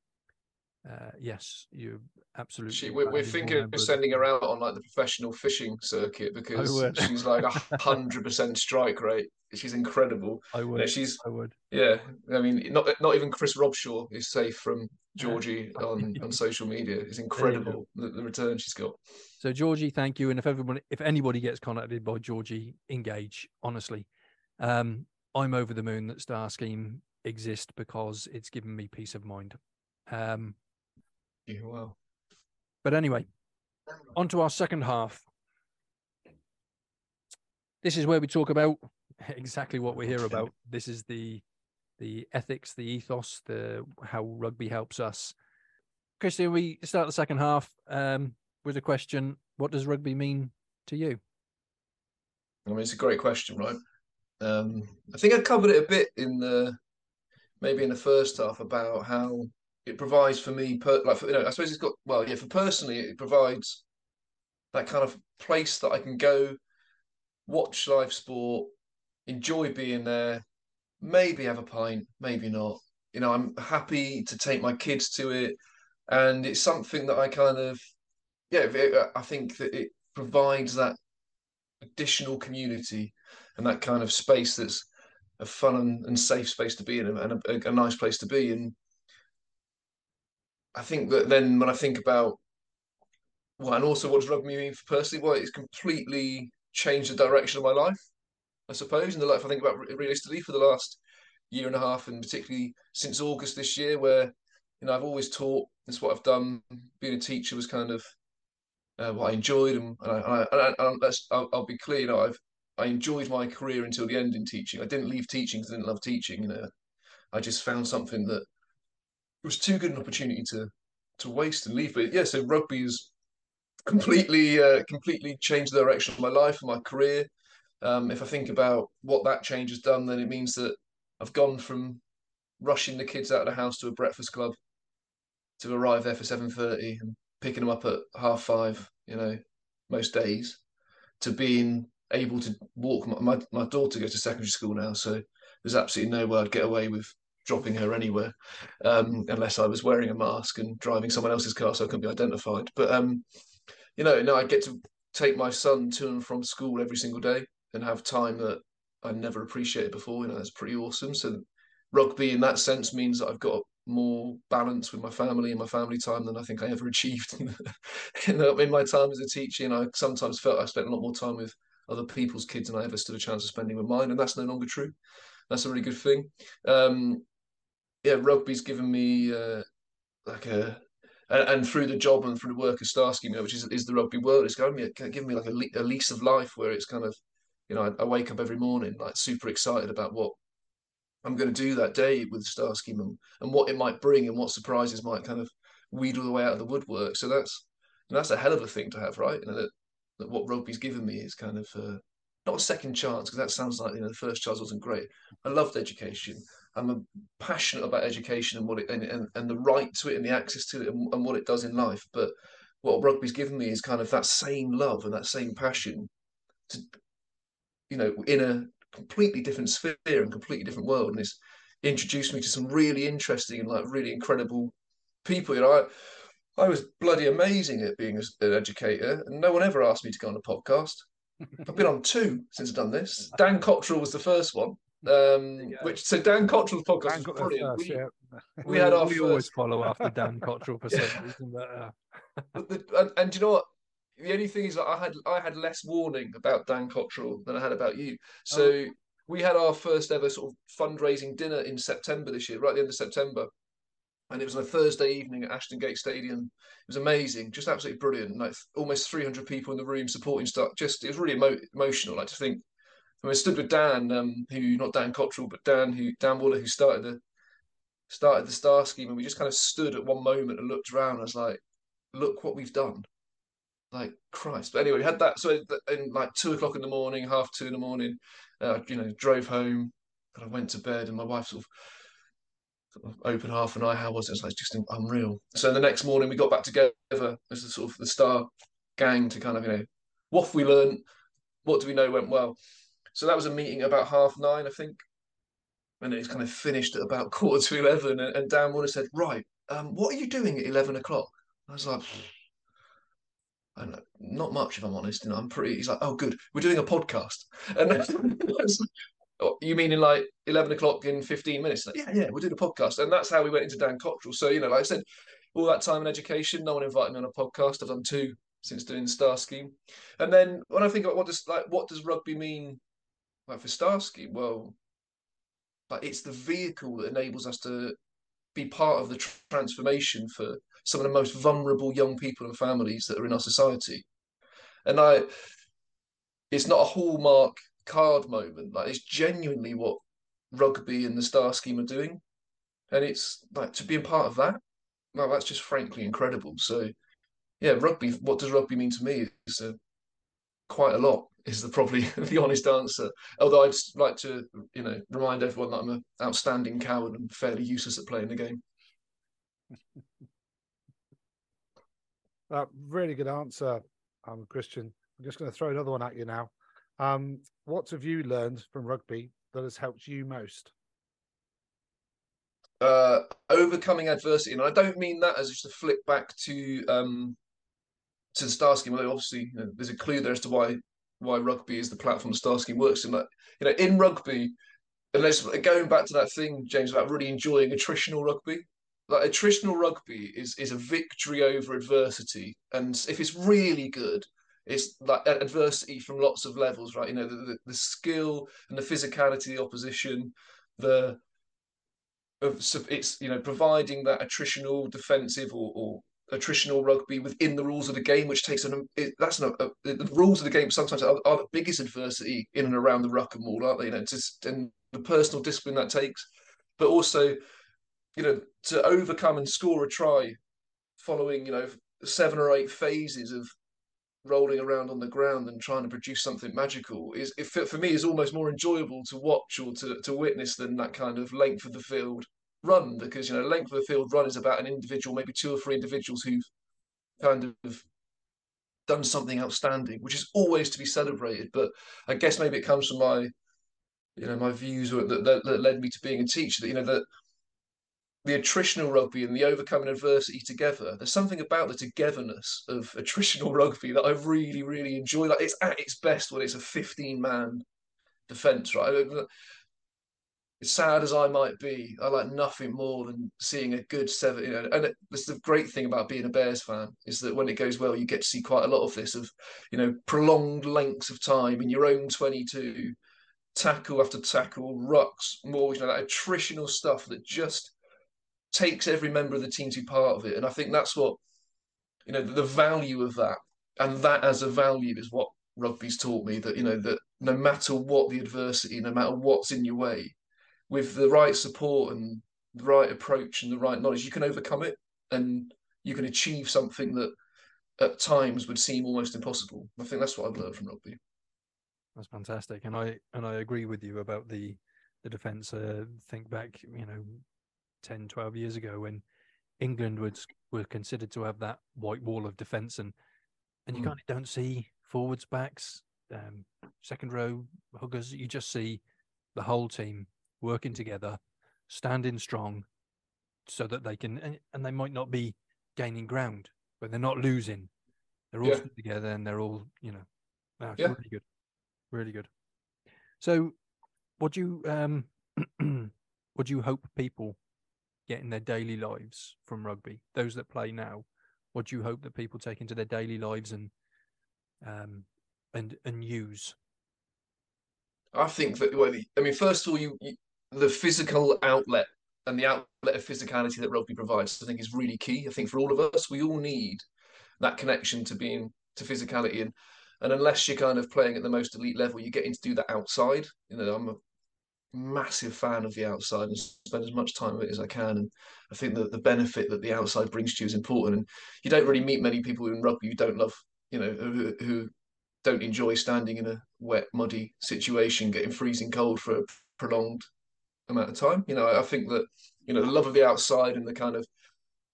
uh, yes, you absolutely. She, we're, we're thinking of sending her out on like the professional fishing circuit because she's like a hundred percent strike rate. She's incredible. I would. Yeah, she's. I would. Yeah, I mean, not not even Chris Robshaw is safe from Georgie on on social media. It's incredible the, the return she's got. So Georgie, thank you. And if everyone, if anybody gets contacted by Georgie, engage. Honestly, um, I'm over the moon that Star Scheme exists because it's given me peace of mind. Um, yeah, well. But anyway, on to our second half. This is where we talk about exactly what we hear about. This is the the ethics, the ethos, the how rugby helps us. Christian, we start the second half um, with a question: What does rugby mean to you? I mean, it's a great question, right? Um, I think I covered it a bit in the maybe in the first half about how it provides for me, per, like for, you know, I suppose it's got well, yeah. For personally, it provides that kind of place that I can go watch live sport, enjoy being there, maybe have a pint, maybe not. You know, I'm happy to take my kids to it, and it's something that I kind of, yeah, it, I think that it provides that additional community and that kind of space that's a fun and, and safe space to be in and a, a, nice place to be. And I think that then when I think about well, and also what does rugby mean for personally? Well, it's completely changed the direction of my life, I suppose, in the life I think about realistically for the last year and a half, and particularly since August this year, where you know I've always taught. That's what I've done. Being a teacher was kind of uh, what I enjoyed, and, and, I, and, I, and let's, I'll, I'll, be clear. You know, I've I enjoyed my career until the end in teaching. I didn't leave teaching because I didn't love teaching. You know, I just found something that was too good an opportunity to to waste and leave. But yeah, so rugby has completely uh, completely changed the direction of my life and my career. Um, if I think about what that change has done, then it means that I've gone from rushing the kids out of the house to a breakfast club to arrive there for seven thirty and picking them up at half five. You know, most days to being able to walk. My, my, my daughter goes to secondary school now, so there's absolutely no way I'd get away with dropping her anywhere um, unless I was wearing a mask and driving someone else's car so I couldn't be identified. But um, you know, now I get to take my son to and from school every single day and have time that I never appreciated before. You know, that's pretty awesome. So rugby in that sense means that I've got more balance with my family and my family time than I think I ever achieved in, in my time as a teacher. And I sometimes felt I spent a lot more time with other people's kids than I ever stood a chance of spending with mine, and that's no longer true. That's a really good thing. Um, yeah, rugby's given me uh, like a and, through the job and through the work of Star Scheme, which is, is the rugby world, it's given me given me like a, a, lease of life where it's kind of, you know, I, I, wake up every morning like super excited about what I'm going to do that day with Star Scheme and, and what it might bring and what surprises might kind of wheedle the way out of the woodwork. So that's that's a hell of a thing to have, right? You know, that, what rugby's given me is kind of uh, not a second chance because that sounds like you know the first chance wasn't great. I loved education. I'm passionate about education and what it and, and, and the right to it and the access to it and, and what it does in life. But what rugby's given me is kind of that same love and that same passion to, you know, in a completely different sphere and completely different world. And it's introduced me to some really interesting and like really incredible people. You know, I, I was bloody amazing at being an educator, and no one ever asked me to go on a podcast. I've been on two since I've done this. Dan Cottrell was the first one. Um, which so Dan Cottrell's podcast Dan was brilliant. First, we, yeah. we, had our we first... always follow after Dan Cottrell for some reason, but, uh... but the, and, and you know what? The only thing is that I had I had less warning about Dan Cottrell than I had about you. So oh. we had our first ever sort of fundraising dinner in September this year, right at the end of September and it was on a Thursday evening at Ashton Gate Stadium. It was amazing, just absolutely brilliant. Like almost 300 people in the room supporting stuff. Just it was really emo- emotional. Like to think, I, mean, I stood with Dan, um, who not Dan Cottrell, but Dan who Dan Waller, who started the started the star scheme, and we just kind of stood at one moment and looked around. I was like, look what we've done. Like Christ. But anyway, we had that. So in like two o'clock in the morning, half two in the morning, uh, you know, drove home. And I went to bed, and my wife sort of open half an eye. How was it? It's like just unreal. So the next morning we got back together as the sort of the star gang to kind of you know what we learned, what do we know went well. So that was a meeting about half nine, I think, and it's kind of finished at about quarter to eleven. And, and Dan Warner said, "Right, um, what are you doing at eleven o'clock?" I was like. I know, not much, if I'm honest. Know, I'm pretty. He's like, "Oh, good, we're doing a podcast," and Oh, you mean in like 11 o'clock in 15 minutes? Like, yeah, yeah, we'll do the podcast. And that's how we went into Dan Cottrell. So, you know, like I said, all that time in education, no one invited me on a podcast. I've done two since doing Star Scheme. And then when I think about what does like what does rugby mean like for Star Scheme? Well, like it's the vehicle that enables us to be part of the transformation for some of the most vulnerable young people and families that are in our society. And I it's not a hallmark card moment. Like it's genuinely what rugby and the star scheme are doing. And it's like to be a part of that, well, that's just frankly incredible. So yeah, rugby, what does rugby mean to me? Is uh, quite a lot is the probably the honest answer. Although I'd like to, you know, remind everyone that I'm an outstanding coward and fairly useless at playing the game. Uh, really good answer, um, Christian. I'm just going to throw another one at you now. Um, what have you learned from rugby that has helped you most? Uh, overcoming adversity, and I don't mean that as just a flick back to um, to the star scheme. Obviously, you know, there's a clue there as to why why rugby is the platform the star scheme works in. You know, in rugby, unless going back to that thing, James, about really enjoying attritional rugby. Like attritional rugby is is a victory over adversity, and if it's really good, it's like adversity from lots of levels, right? You know, the, the, the skill and the physicality the opposition, the of it's you know providing that attritional defensive or, or attritional rugby within the rules of the game, which takes an it, that's an, a, uh, the rules of the game sometimes are, are, the biggest adversity in and around the ruck and maul, aren't they? You know, just and the personal discipline that takes, but also, you know, to overcome and score a try following you know seven or eight phases of rolling around on the ground and trying to produce something magical is if for me is almost more enjoyable to watch or to, to witness than that kind of length of the field run because you know length of the field run is about an individual maybe two or three individuals who've kind of done something outstanding which is always to be celebrated. But i guess maybe it comes from my you know my views that, that, that led me to being a teacher that you know that the attritional rugby and the overcoming adversity together. There's something about the togetherness of attritional rugby that I really, really enjoy. Like it's at its best when it's a 15 man defence, right? As sad as I might be, I like nothing maul than seeing a good seven. You know, and it, that's the great thing about being a Bears fan is that when it goes well, you get to see quite a lot of this of, you know, prolonged lengths of time in your own 22, tackle after tackle, rucks, more, you know, that attritional stuff that just takes every member of the team to be part of it. And I think that's what, you know, the, the value of that and that as a value is what rugby's taught me that, you know, that no matter what the adversity, no matter what's in your way, with the right support and the right approach and the right knowledge, you can overcome it and you can achieve something that at times would seem almost impossible. I think that's what I've learned from rugby. That's fantastic, and I and I agree with you about the the defence. Uh, think back, you know, 10, 12 years ago when England was were considered to have that white wall of defence and and you mm. kind of don't see forwards backs, um, second row huggers. You just see the whole team working together, standing strong, so that they can and, and they might not be gaining ground, but they're not losing. They're all Yeah. together and they're all, you know, no, Yeah. really good, really good. So, what do you um, what do you hope people get in their daily lives from rugby? Those that play now, what do you hope that people take into their daily lives and um and and use? I think that well, I mean, first of all, you, you the physical outlet and the outlet of physicality that rugby provides, I think, is really key. I think for all of us, we all need that connection to being to physicality, and and unless you're kind of playing at the most elite level, you're getting to do that outside. You know, I'm a massive fan of the outside and spend as much time with it as I can, and I think that the benefit that the outside brings to you is important. And you don't really meet many people in rugby who don't love, you know, who, who don't enjoy standing in a wet, muddy situation, getting freezing cold for a prolonged amount of time. You know, I think that you know the love of the outside and the kind of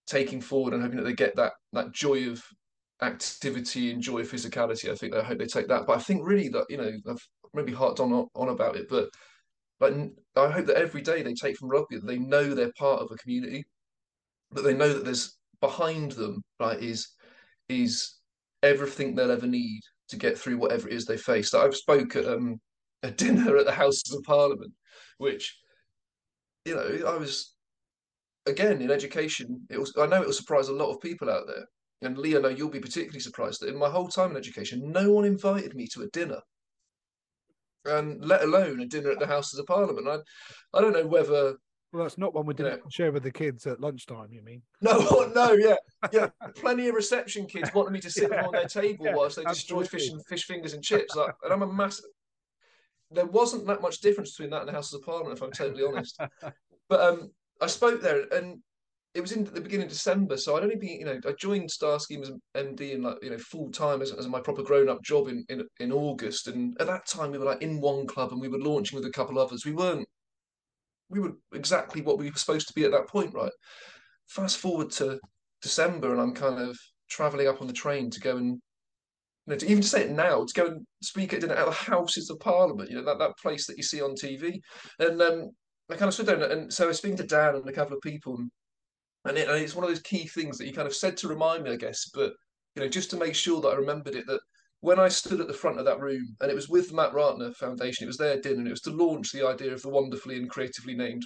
taking forward and hoping that they get that that joy of activity and joy of physicality. I think I hope they take that. But I think really that you know I've maybe harped on on about it, but but I hope that every day they take from rugby they know they're part of a community, that they know that there's behind them right is is everything they'll ever need to get through whatever it is they face. I've spoke at um, a dinner at the Houses of Parliament, which you know I was again in education. It was I know it will surprise a lot of people out there, and know you'll be particularly surprised that in my whole time in education, no one invited me to a dinner, and let alone a dinner at the Houses of Parliament. I I don't know whether Well, that's not one we didn't share with the kids at lunchtime. You mean? No, no, yeah, yeah. Plenty of reception kids wanted me to sit Yeah, on their table yeah, whilst they destroyed fish and fish fingers and chips. Like, and I'm a massive. There wasn't that much difference between that and the Houses of Parliament, if I'm totally honest. But um, I spoke there, and it was in the beginning of December, so I'd only been, you know, I joined Star Scheme as MD and like, you know, full time as, as my proper grown up job in, in in August, and at that time we were like in one club and we were launching with a couple others. We weren't, we were exactly what we were supposed to be at that point, right? Fast forward to December, and I'm kind of traveling up on the train to go and you know, to even to say it now, to go and speak at dinner at the Houses of Parliament, you know, that, that place that you see on TV. And um, I kind of stood there, and, and so I was speaking to Dan and a couple of people, and, and, it, and it's one of those key things that he kind of said to remind me, I guess, but you know, just to make sure that I remembered it, that when I stood at the front of that room, and it was with the Matt Ratana Foundation, it was their dinner, and it was to launch the idea of the wonderfully and creatively named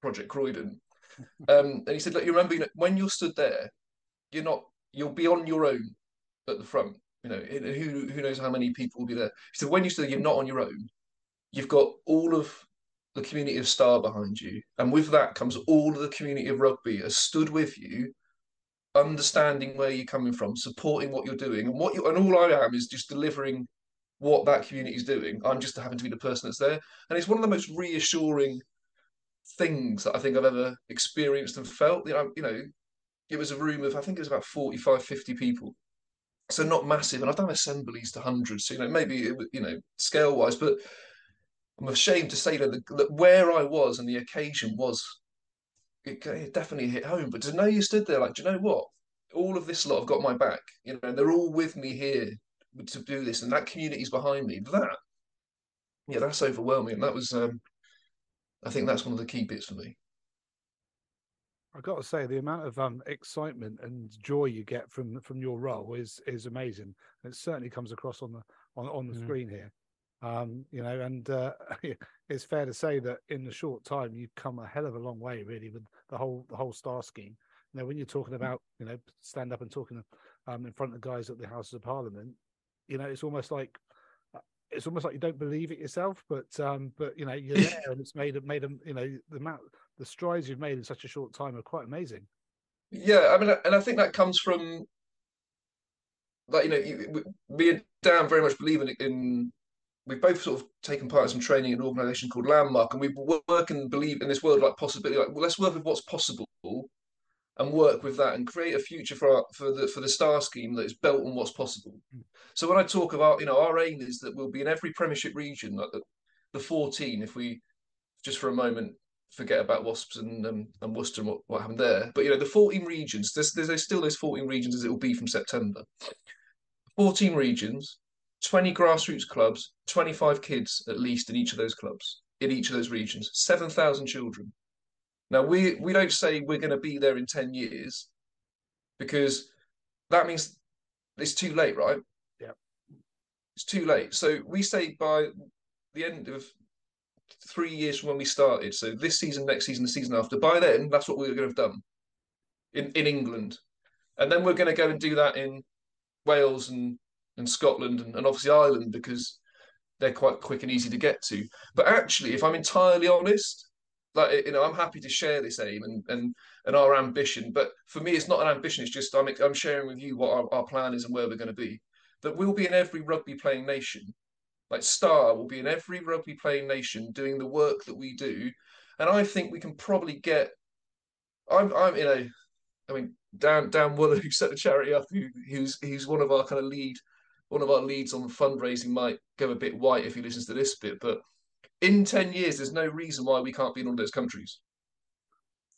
Project Croydon. Um, and he said, "Look, you remember you know, when you're stood there, you're not, you'll be on your own at the front. You know, who who knows how many people will be there. He said, when you stood, there, you're not on your own. You've got all of the community of Star behind you, and with that comes all of the community of rugby has stood with you." Understanding where you're coming from, supporting what you're doing, and what you and all I am is just delivering what that community is doing. I'm just happen to be the person that's there, and it's one of the most reassuring things that I think I've ever experienced and felt. You know, you know, it was a room of I think it was about 45, 50 people, so not massive. And I've done assemblies to hundreds, so you know maybe it, you know scale wise, but I'm ashamed to say that, the, that where I was and the occasion was. It, it definitely hit home, but to know you stood there, like, do you know what? All of this lot have got my back, you know, and they're all with me here to do this, and that community's behind me. That, yeah, that's overwhelming. And that was, um, I think that's one of the key bits for me. I've got to say the amount of um, excitement and joy you get from from your role is is amazing. It certainly comes across on the on on the Mm. screen here. Um, you know, and uh, it's fair to say that in the short time you've come a hell of a long way, really, with the whole the whole star scheme. You know, when you're talking about you know stand up and talking um, in front of guys at the Houses of Parliament, you know, it's almost like uh, it's almost like you don't believe it yourself, but um, but you know you're there, and it's made made them you know the amount the strides you've made in such a short time are quite amazing. Yeah, I mean, and I think that comes from like you know, you, me and Dan very much believe in, in we've both sort of taken part in some training in an organisation called Landmark, and we work and believe in this world like possibility. Like, well, let's work with what's possible and work with that and create a future for our, for the for the star scheme that is built on what's possible. Mm. So when I talk about, you know, our aim is that we'll be in every Premiership region, like the, the 14, if we just for a moment forget about Wasps and um, and Worcester and what, what happened there. But you know, the 14 regions, there's, there's still those 14 regions as it will be from September. 14 regions, 20 grassroots clubs, 25 kids at least in each of those clubs, in each of those regions, 7,000 children. Now we we don't say we're going to be there in 10 years. because that means it's too late, right? Yeah. It's too late. So we say by the end of three years from when we started, so this season, next season, the season after, by then, that's what we're going to have done in, in England. And then we're going to go and do that in Wales and, and Scotland and, and obviously Ireland because they're quite quick and easy to get to. But actually, if I'm entirely honest, like you know, I'm happy to share this aim and and and our ambition. But for me, it's not an ambition. It's just I'm I'm sharing with you what our, our plan is and where we're going to be. That we'll be in every rugby playing nation. Like Star will be in every rugby playing nation doing the work that we do, and I think we can probably get. I'm I'm you know, I mean Dan Dan Wooler who set the charity up, who who's he's one of our kind of lead one of our leads on fundraising might go a bit white if he listens to this bit, but in 10 years, there's no reason why we can't be in all those countries.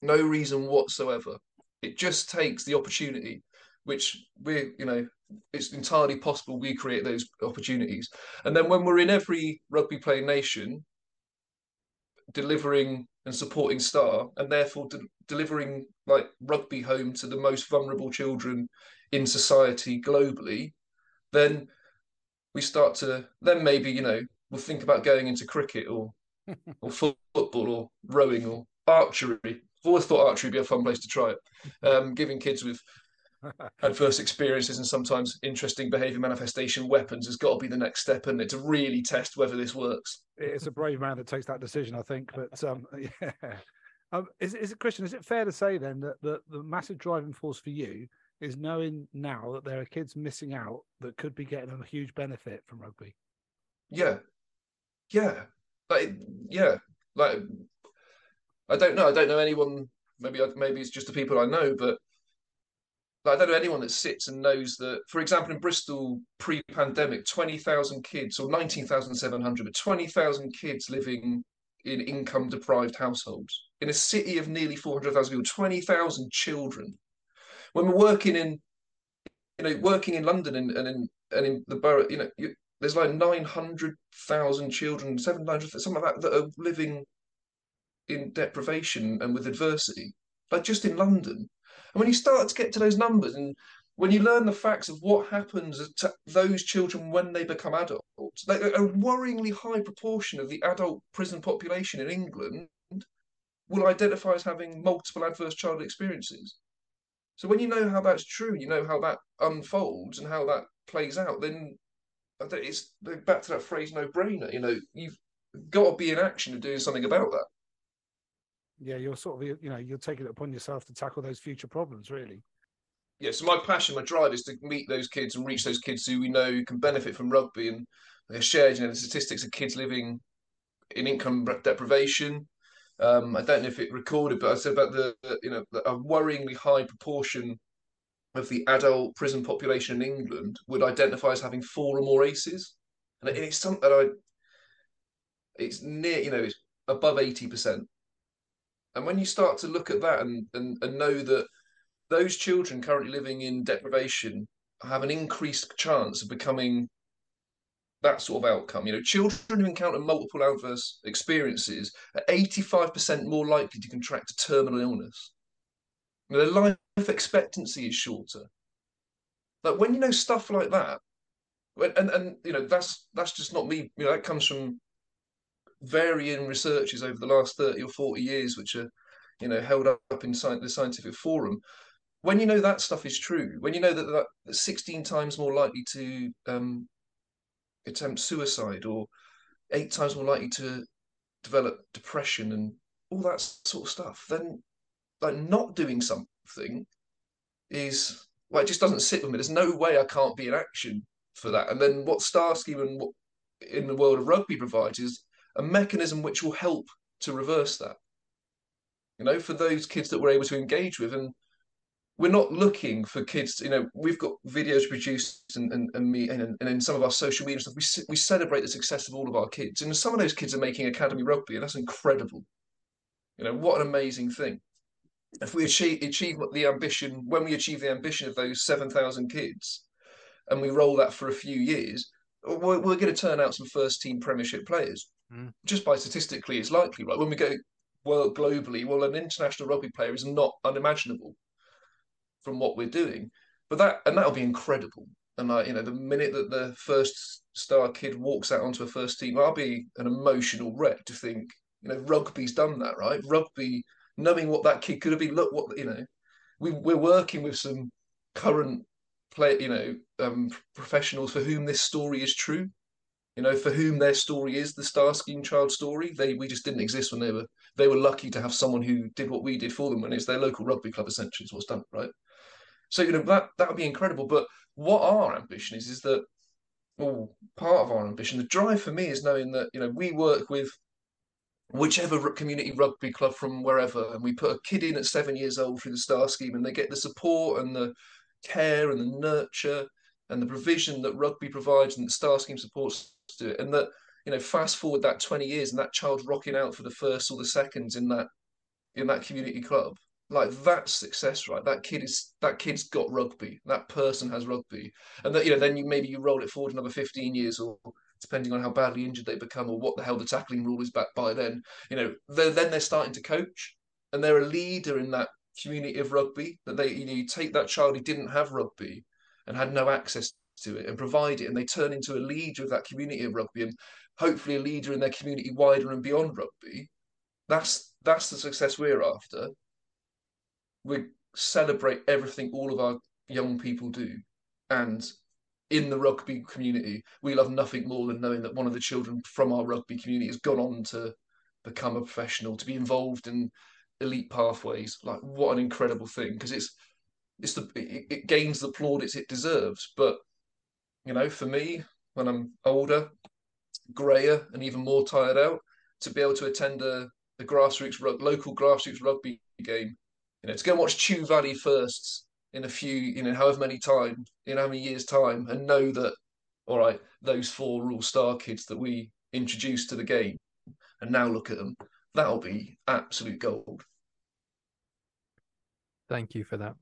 No reason whatsoever. It just takes the opportunity, which we're, you know, it's entirely possible we create those opportunities. And then when we're in every rugby playing nation, delivering and supporting Star, and therefore de- delivering like rugby home to the most vulnerable children in society globally, then we start to then maybe you know we'll think about going into cricket or or football or rowing or archery. I've always thought archery would be a fun place to try it. Um, giving kids with adverse experiences and sometimes interesting behaviour manifestation weapons has got to be the next step, and it to really test whether this works. It's a brave man that takes that decision, I think. But um, yeah, um, is is it Christian? Is it fair to say then that the, the massive driving force for you is knowing now that there are kids missing out that could be getting a huge benefit from rugby? Yeah, yeah, like yeah, like I don't know. I don't know anyone. Maybe maybe it's just the people I know, but like, I don't know anyone that sits and knows that. For example, in Bristol pre-pandemic, twenty thousand kids or nineteen thousand seven hundred, but twenty thousand kids living in income-deprived households in a city of nearly four hundred thousand people. Twenty thousand children. When we're working in, you know, working in London and, and in and in the borough, you know, you, there's like 900,000 children, 700, something like that, that are living in deprivation and with adversity, like just in London. And when you start to get to those numbers and when you learn the facts of what happens to those children when they become adults, like a worryingly high proportion of the adult prison population in England will identify as having multiple adverse childhood experiences. So when you know how that's true, you know how that unfolds and how that plays out, then it's back to that phrase no brainer. You know, you've got to be in action and doing something about that. Yeah, you're sort of you know you're taking it upon yourself to tackle those future problems, really. Yeah, so my passion, my drive is to meet those kids and reach those kids who we know can benefit from rugby and like shared, you know, the statistics of kids living in income deprivation. Um, I don't know if it recorded, but I said about the, you know a worryingly high proportion of the adult prison population in England would identify as having four or more ACEs, and it's something that I, it's near, you know, it's above eighty percent. And when you start to look at that and, and and know that those children currently living in deprivation have an increased chance of becoming that sort of outcome. You know, children who encounter multiple adverse experiences are 85% more likely to contract a terminal illness. You know, their life expectancy is shorter. Like when you know stuff like that, and and you know that's that's just not me. You know, that comes from varying researches over the last thirty or forty years, which are you know held up in the scientific forum. When you know that stuff is true, when you know that that sixteen times more likely to um, attempt suicide, or eight times more likely to develop depression and all that sort of stuff, then like not doing something is like it just doesn't sit with me. There's no way I can't be in action for that. And then what Star Scheme and what in the world of rugby provides is a mechanism which will help to reverse that. You know, for those kids that we're able to engage with, and we're not looking for kids. You know, we've got videos produced and and, and me and, and in some of our social media stuff, we we celebrate the success of all of our kids, and some of those kids are making academy rugby, and that's incredible. You know, what an amazing thing if we achieve achieve the ambition when we achieve the ambition of those 7000 kids and we roll that for a few years we're, we're going to turn out some first team premiership players mm. just by statistically it's likely right when we go well globally well an international rugby player is not unimaginable from what we're doing. But that and that'll be incredible. And like you know, the minute that the first star kid walks out onto a first team, I'll be an emotional wreck to think you know rugby's done that right. Rugby, knowing what that kid could have been. Look what you know, we we're working with some current play you know um, professionals for whom this story is true you know, for whom their story is the Star Scheme child story. They we just didn't exist when they were they were lucky to have someone who did what we did for them when it's their local rugby club essentially is what's done, right? So, you know, that that would be incredible. But what our ambition is is that well, part of our ambition, the drive for me is knowing that, you know, we work with whichever community rugby club from wherever, and we put a kid in at seven years old through the Star Scheme and they get the support and the care and the nurture and the provision that rugby provides and the Star Scheme supports to it. And that, you know, fast forward that 20 years and that child rocking out for the first or the seconds in that in that community club. Like that's success, right? That kid is that kid's got rugby. That person has rugby. And that, you know, then you maybe you roll it forward another 15 years or depending on how badly injured they become or what the hell the tackling rule is back by then, you know, then they're starting to coach and they're a leader in that community of rugby that they you know you take that child who didn't have rugby and had no access to it and provide it, and they turn into a leader of that community of rugby, and hopefully a leader in their community wider and beyond rugby. That's that's the success we're after. We celebrate everything all of our young people do, and in the rugby community, we love nothing more than knowing that one of the children from our rugby community has gone on to become a professional, to be involved in elite pathways. Like, what an incredible thing! Because it's it's the it, it, gains the plaudits it deserves. But you know, for me, when I'm older, grayer, and even more tired out, to be able to attend a, a grassroots local grassroots rugby game, you know, to go and watch Chew Valley firsts in a few, you know, however many time, in how many years' time, and know that, all right, those four Rule Star kids that we introduced to the game, and now look at them, that'll be absolute gold. Thank you for that.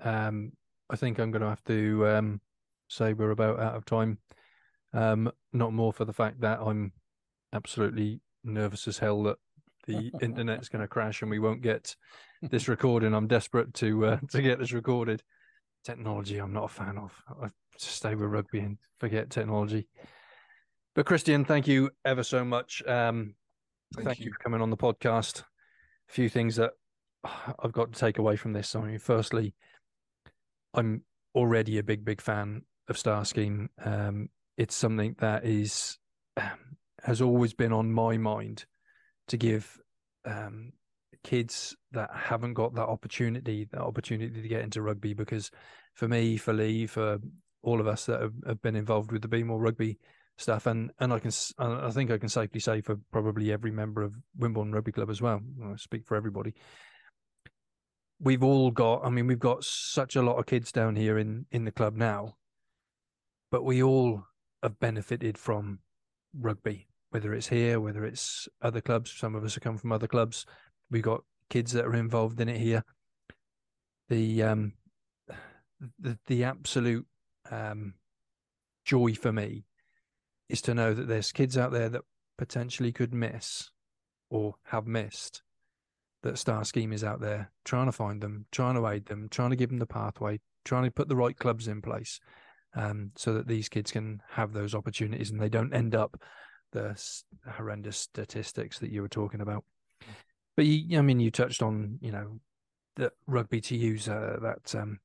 Um, I think I'm going to have to um, say we're about out of time. Um, not more for the fact that I'm absolutely nervous as hell that the internet's going to crash and we won't get this recording. I'm desperate to uh, to get this recorded. Technology, I'm not a fan of. I stay with rugby and forget technology. But Christian, thank you ever so much. Um, thank, thank you. you for coming on the podcast. A few things that I've got to take away from this. I mean, firstly, I'm already a big, big fan of Star Scheme. Um, it's something that is um, has always been on my mind to give um, kids that haven't got that opportunity, that opportunity to get into rugby. Because for me, for Leigh, for all of us that have, have been involved with the Be More Rugby stuff, and and I can I think I can safely say for probably every member of Wimbledon Rugby Club as well. I speak for everybody we've all got i mean we've got such a lot of kids down here in in the club now but we all have benefited from rugby whether it's here whether it's other clubs some of us have come from other clubs we've got kids that are involved in it here the um the, the absolute um joy for me is to know that there's kids out there that potentially could miss or have missed that Star Scheme is out there trying to find them, trying to aid them, trying to give them the pathway, trying to put the right clubs in place, um, so that these kids can have those opportunities and they don't end up the horrendous statistics that you were talking about. But you, I mean, you touched on, you know, that rugby to use uh, that um,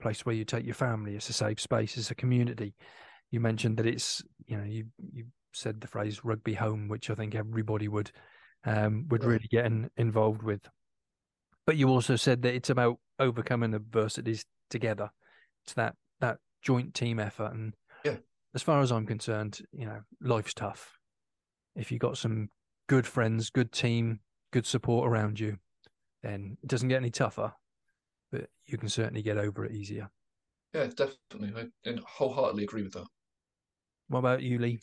place where you take your family. It's a safe space. It's a community. You mentioned that it's, you know, you you said the phrase rugby home, which I think everybody would um, would really get in, involved with. But you also said that it's about overcoming adversities together. It's that that joint team effort. And yeah. as far as I'm concerned, you know, life's tough. If you've got some good friends, good team, good support around you, then it doesn't get any tougher, but you can certainly get over it easier. Yeah, definitely. I wholeheartedly agree with that. What about you, Leigh?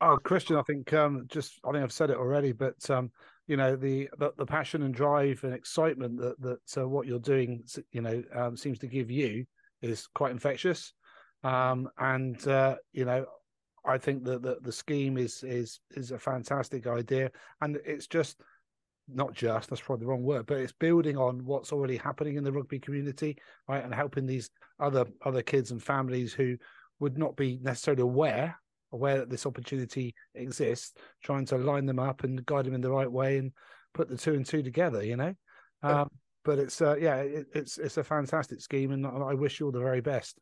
Oh, Christian, I think um, just I think I've said it already, but um, you know the, the, the passion and drive and excitement that that uh, what you're doing, you know, um, seems to give you is quite infectious, um, and uh, you know, I think that the, the scheme is is is a fantastic idea, and it's just not just that's probably the wrong word, but it's building on what's already happening in the rugby community, right, and helping these other other kids and families who would not be necessarily aware aware that this opportunity exists, trying to line them up and guide them in the right way and put the two and two together. You know, um, but it's uh, yeah, it, it's it's a fantastic scheme, and I wish you all the very best.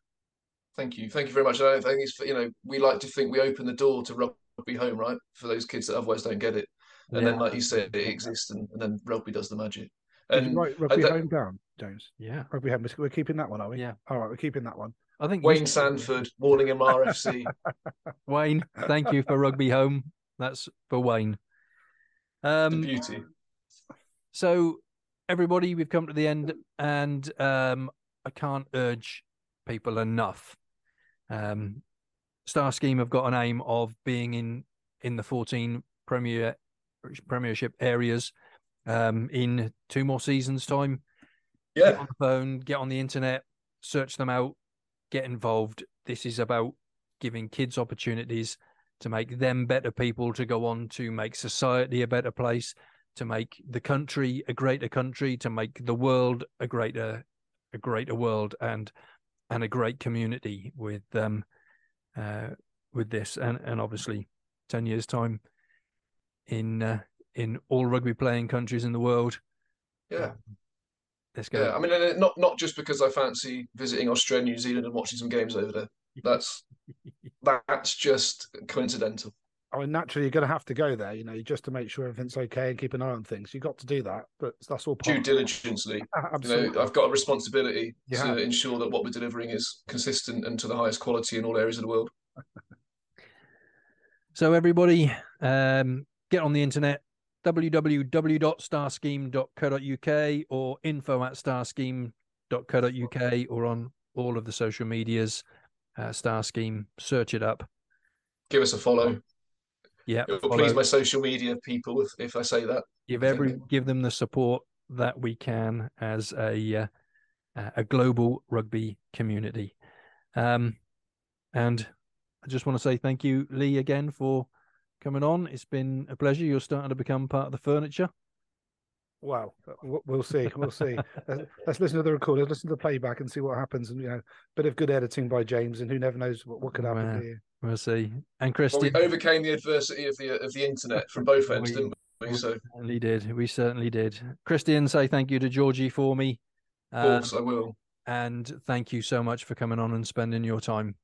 Thank you, thank you very much. I think it's you know we like to think we open the door to rugby home, right, for those kids that otherwise don't get it, and yeah. then like you said, it exists, and, and, then rugby does the magic. And Did you write rugby that, home down, James? Yeah, rugby home. We're keeping that one, are we? Yeah. All right, we're keeping that one. I think Wayne Sanford, Warlingham RFC. Wayne, thank you for rugby home. That's for Wayne. Um, the beauty. So, everybody, we've come to the end, and um, I can't urge people enough. Um, Star Scheme have got an aim of being in in the 14 Premier Premiership areas um, in two more seasons' time. Yeah. Get on the phone, get on the internet, search them out, get involved. This is about giving kids opportunities to make them better people, to go on to make society a better place, to make the country a greater country, to make the world a greater a greater world and and a great community with um uh with this and and obviously 10 years time in uh, in all rugby playing countries in the world yeah um, Let's go. Yeah, I mean, not not just because I fancy visiting Australia, New Zealand, and watching some games over there. That's that's just coincidental. I mean, naturally, you're going to have to go there, you know, just to make sure everything's okay and keep an eye on things. You've got to do that, but that's all due diligence. Absolutely. You know, I've got a responsibility yeah. to ensure that what we're delivering is consistent and to the highest quality in all areas of the world. so, everybody, um, get on the internet, www.starscheme.co.uk or info at starscheme.co.uk or on all of the social medias. Uh, Star Scheme, search it up. Give us a follow. Yeah, please my social media people if, if I say that. Give every give them the support that we can as a uh, a global rugby community. Um, and I just want to say thank you, Leigh, again for coming on. It's been a pleasure. You're starting to become part of the furniture. Wow, we'll see. We'll see. Let's listen to the recording. Let's listen to the playback and see what happens. And you know, bit of good editing by James, and who never knows what, what could happen well, here. We'll see. And Christian, well, we overcame the adversity of the of the internet from both ends, we, didn't we? we so certainly did. We certainly did. Christian, say thank you to Georgie for me. Of course, um, I will. And thank you so much for coming on and spending your time.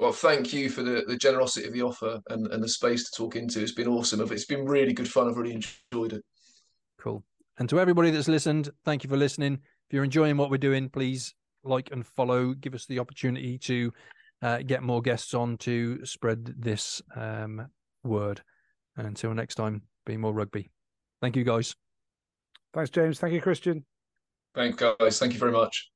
Well, thank you for the, the generosity of the offer and, and the space to talk into. It's been awesome. It's been really good fun. I've really enjoyed it. Cool. And to everybody that's listened, thank you for listening. If you're enjoying what we're doing, please like and follow. Give us the opportunity to uh, get more guests on to spread this um, word. And until next time, be more rugby. Thank you, guys. Thanks, James. Thank you, Christian. Thanks, guys. Thank you very much.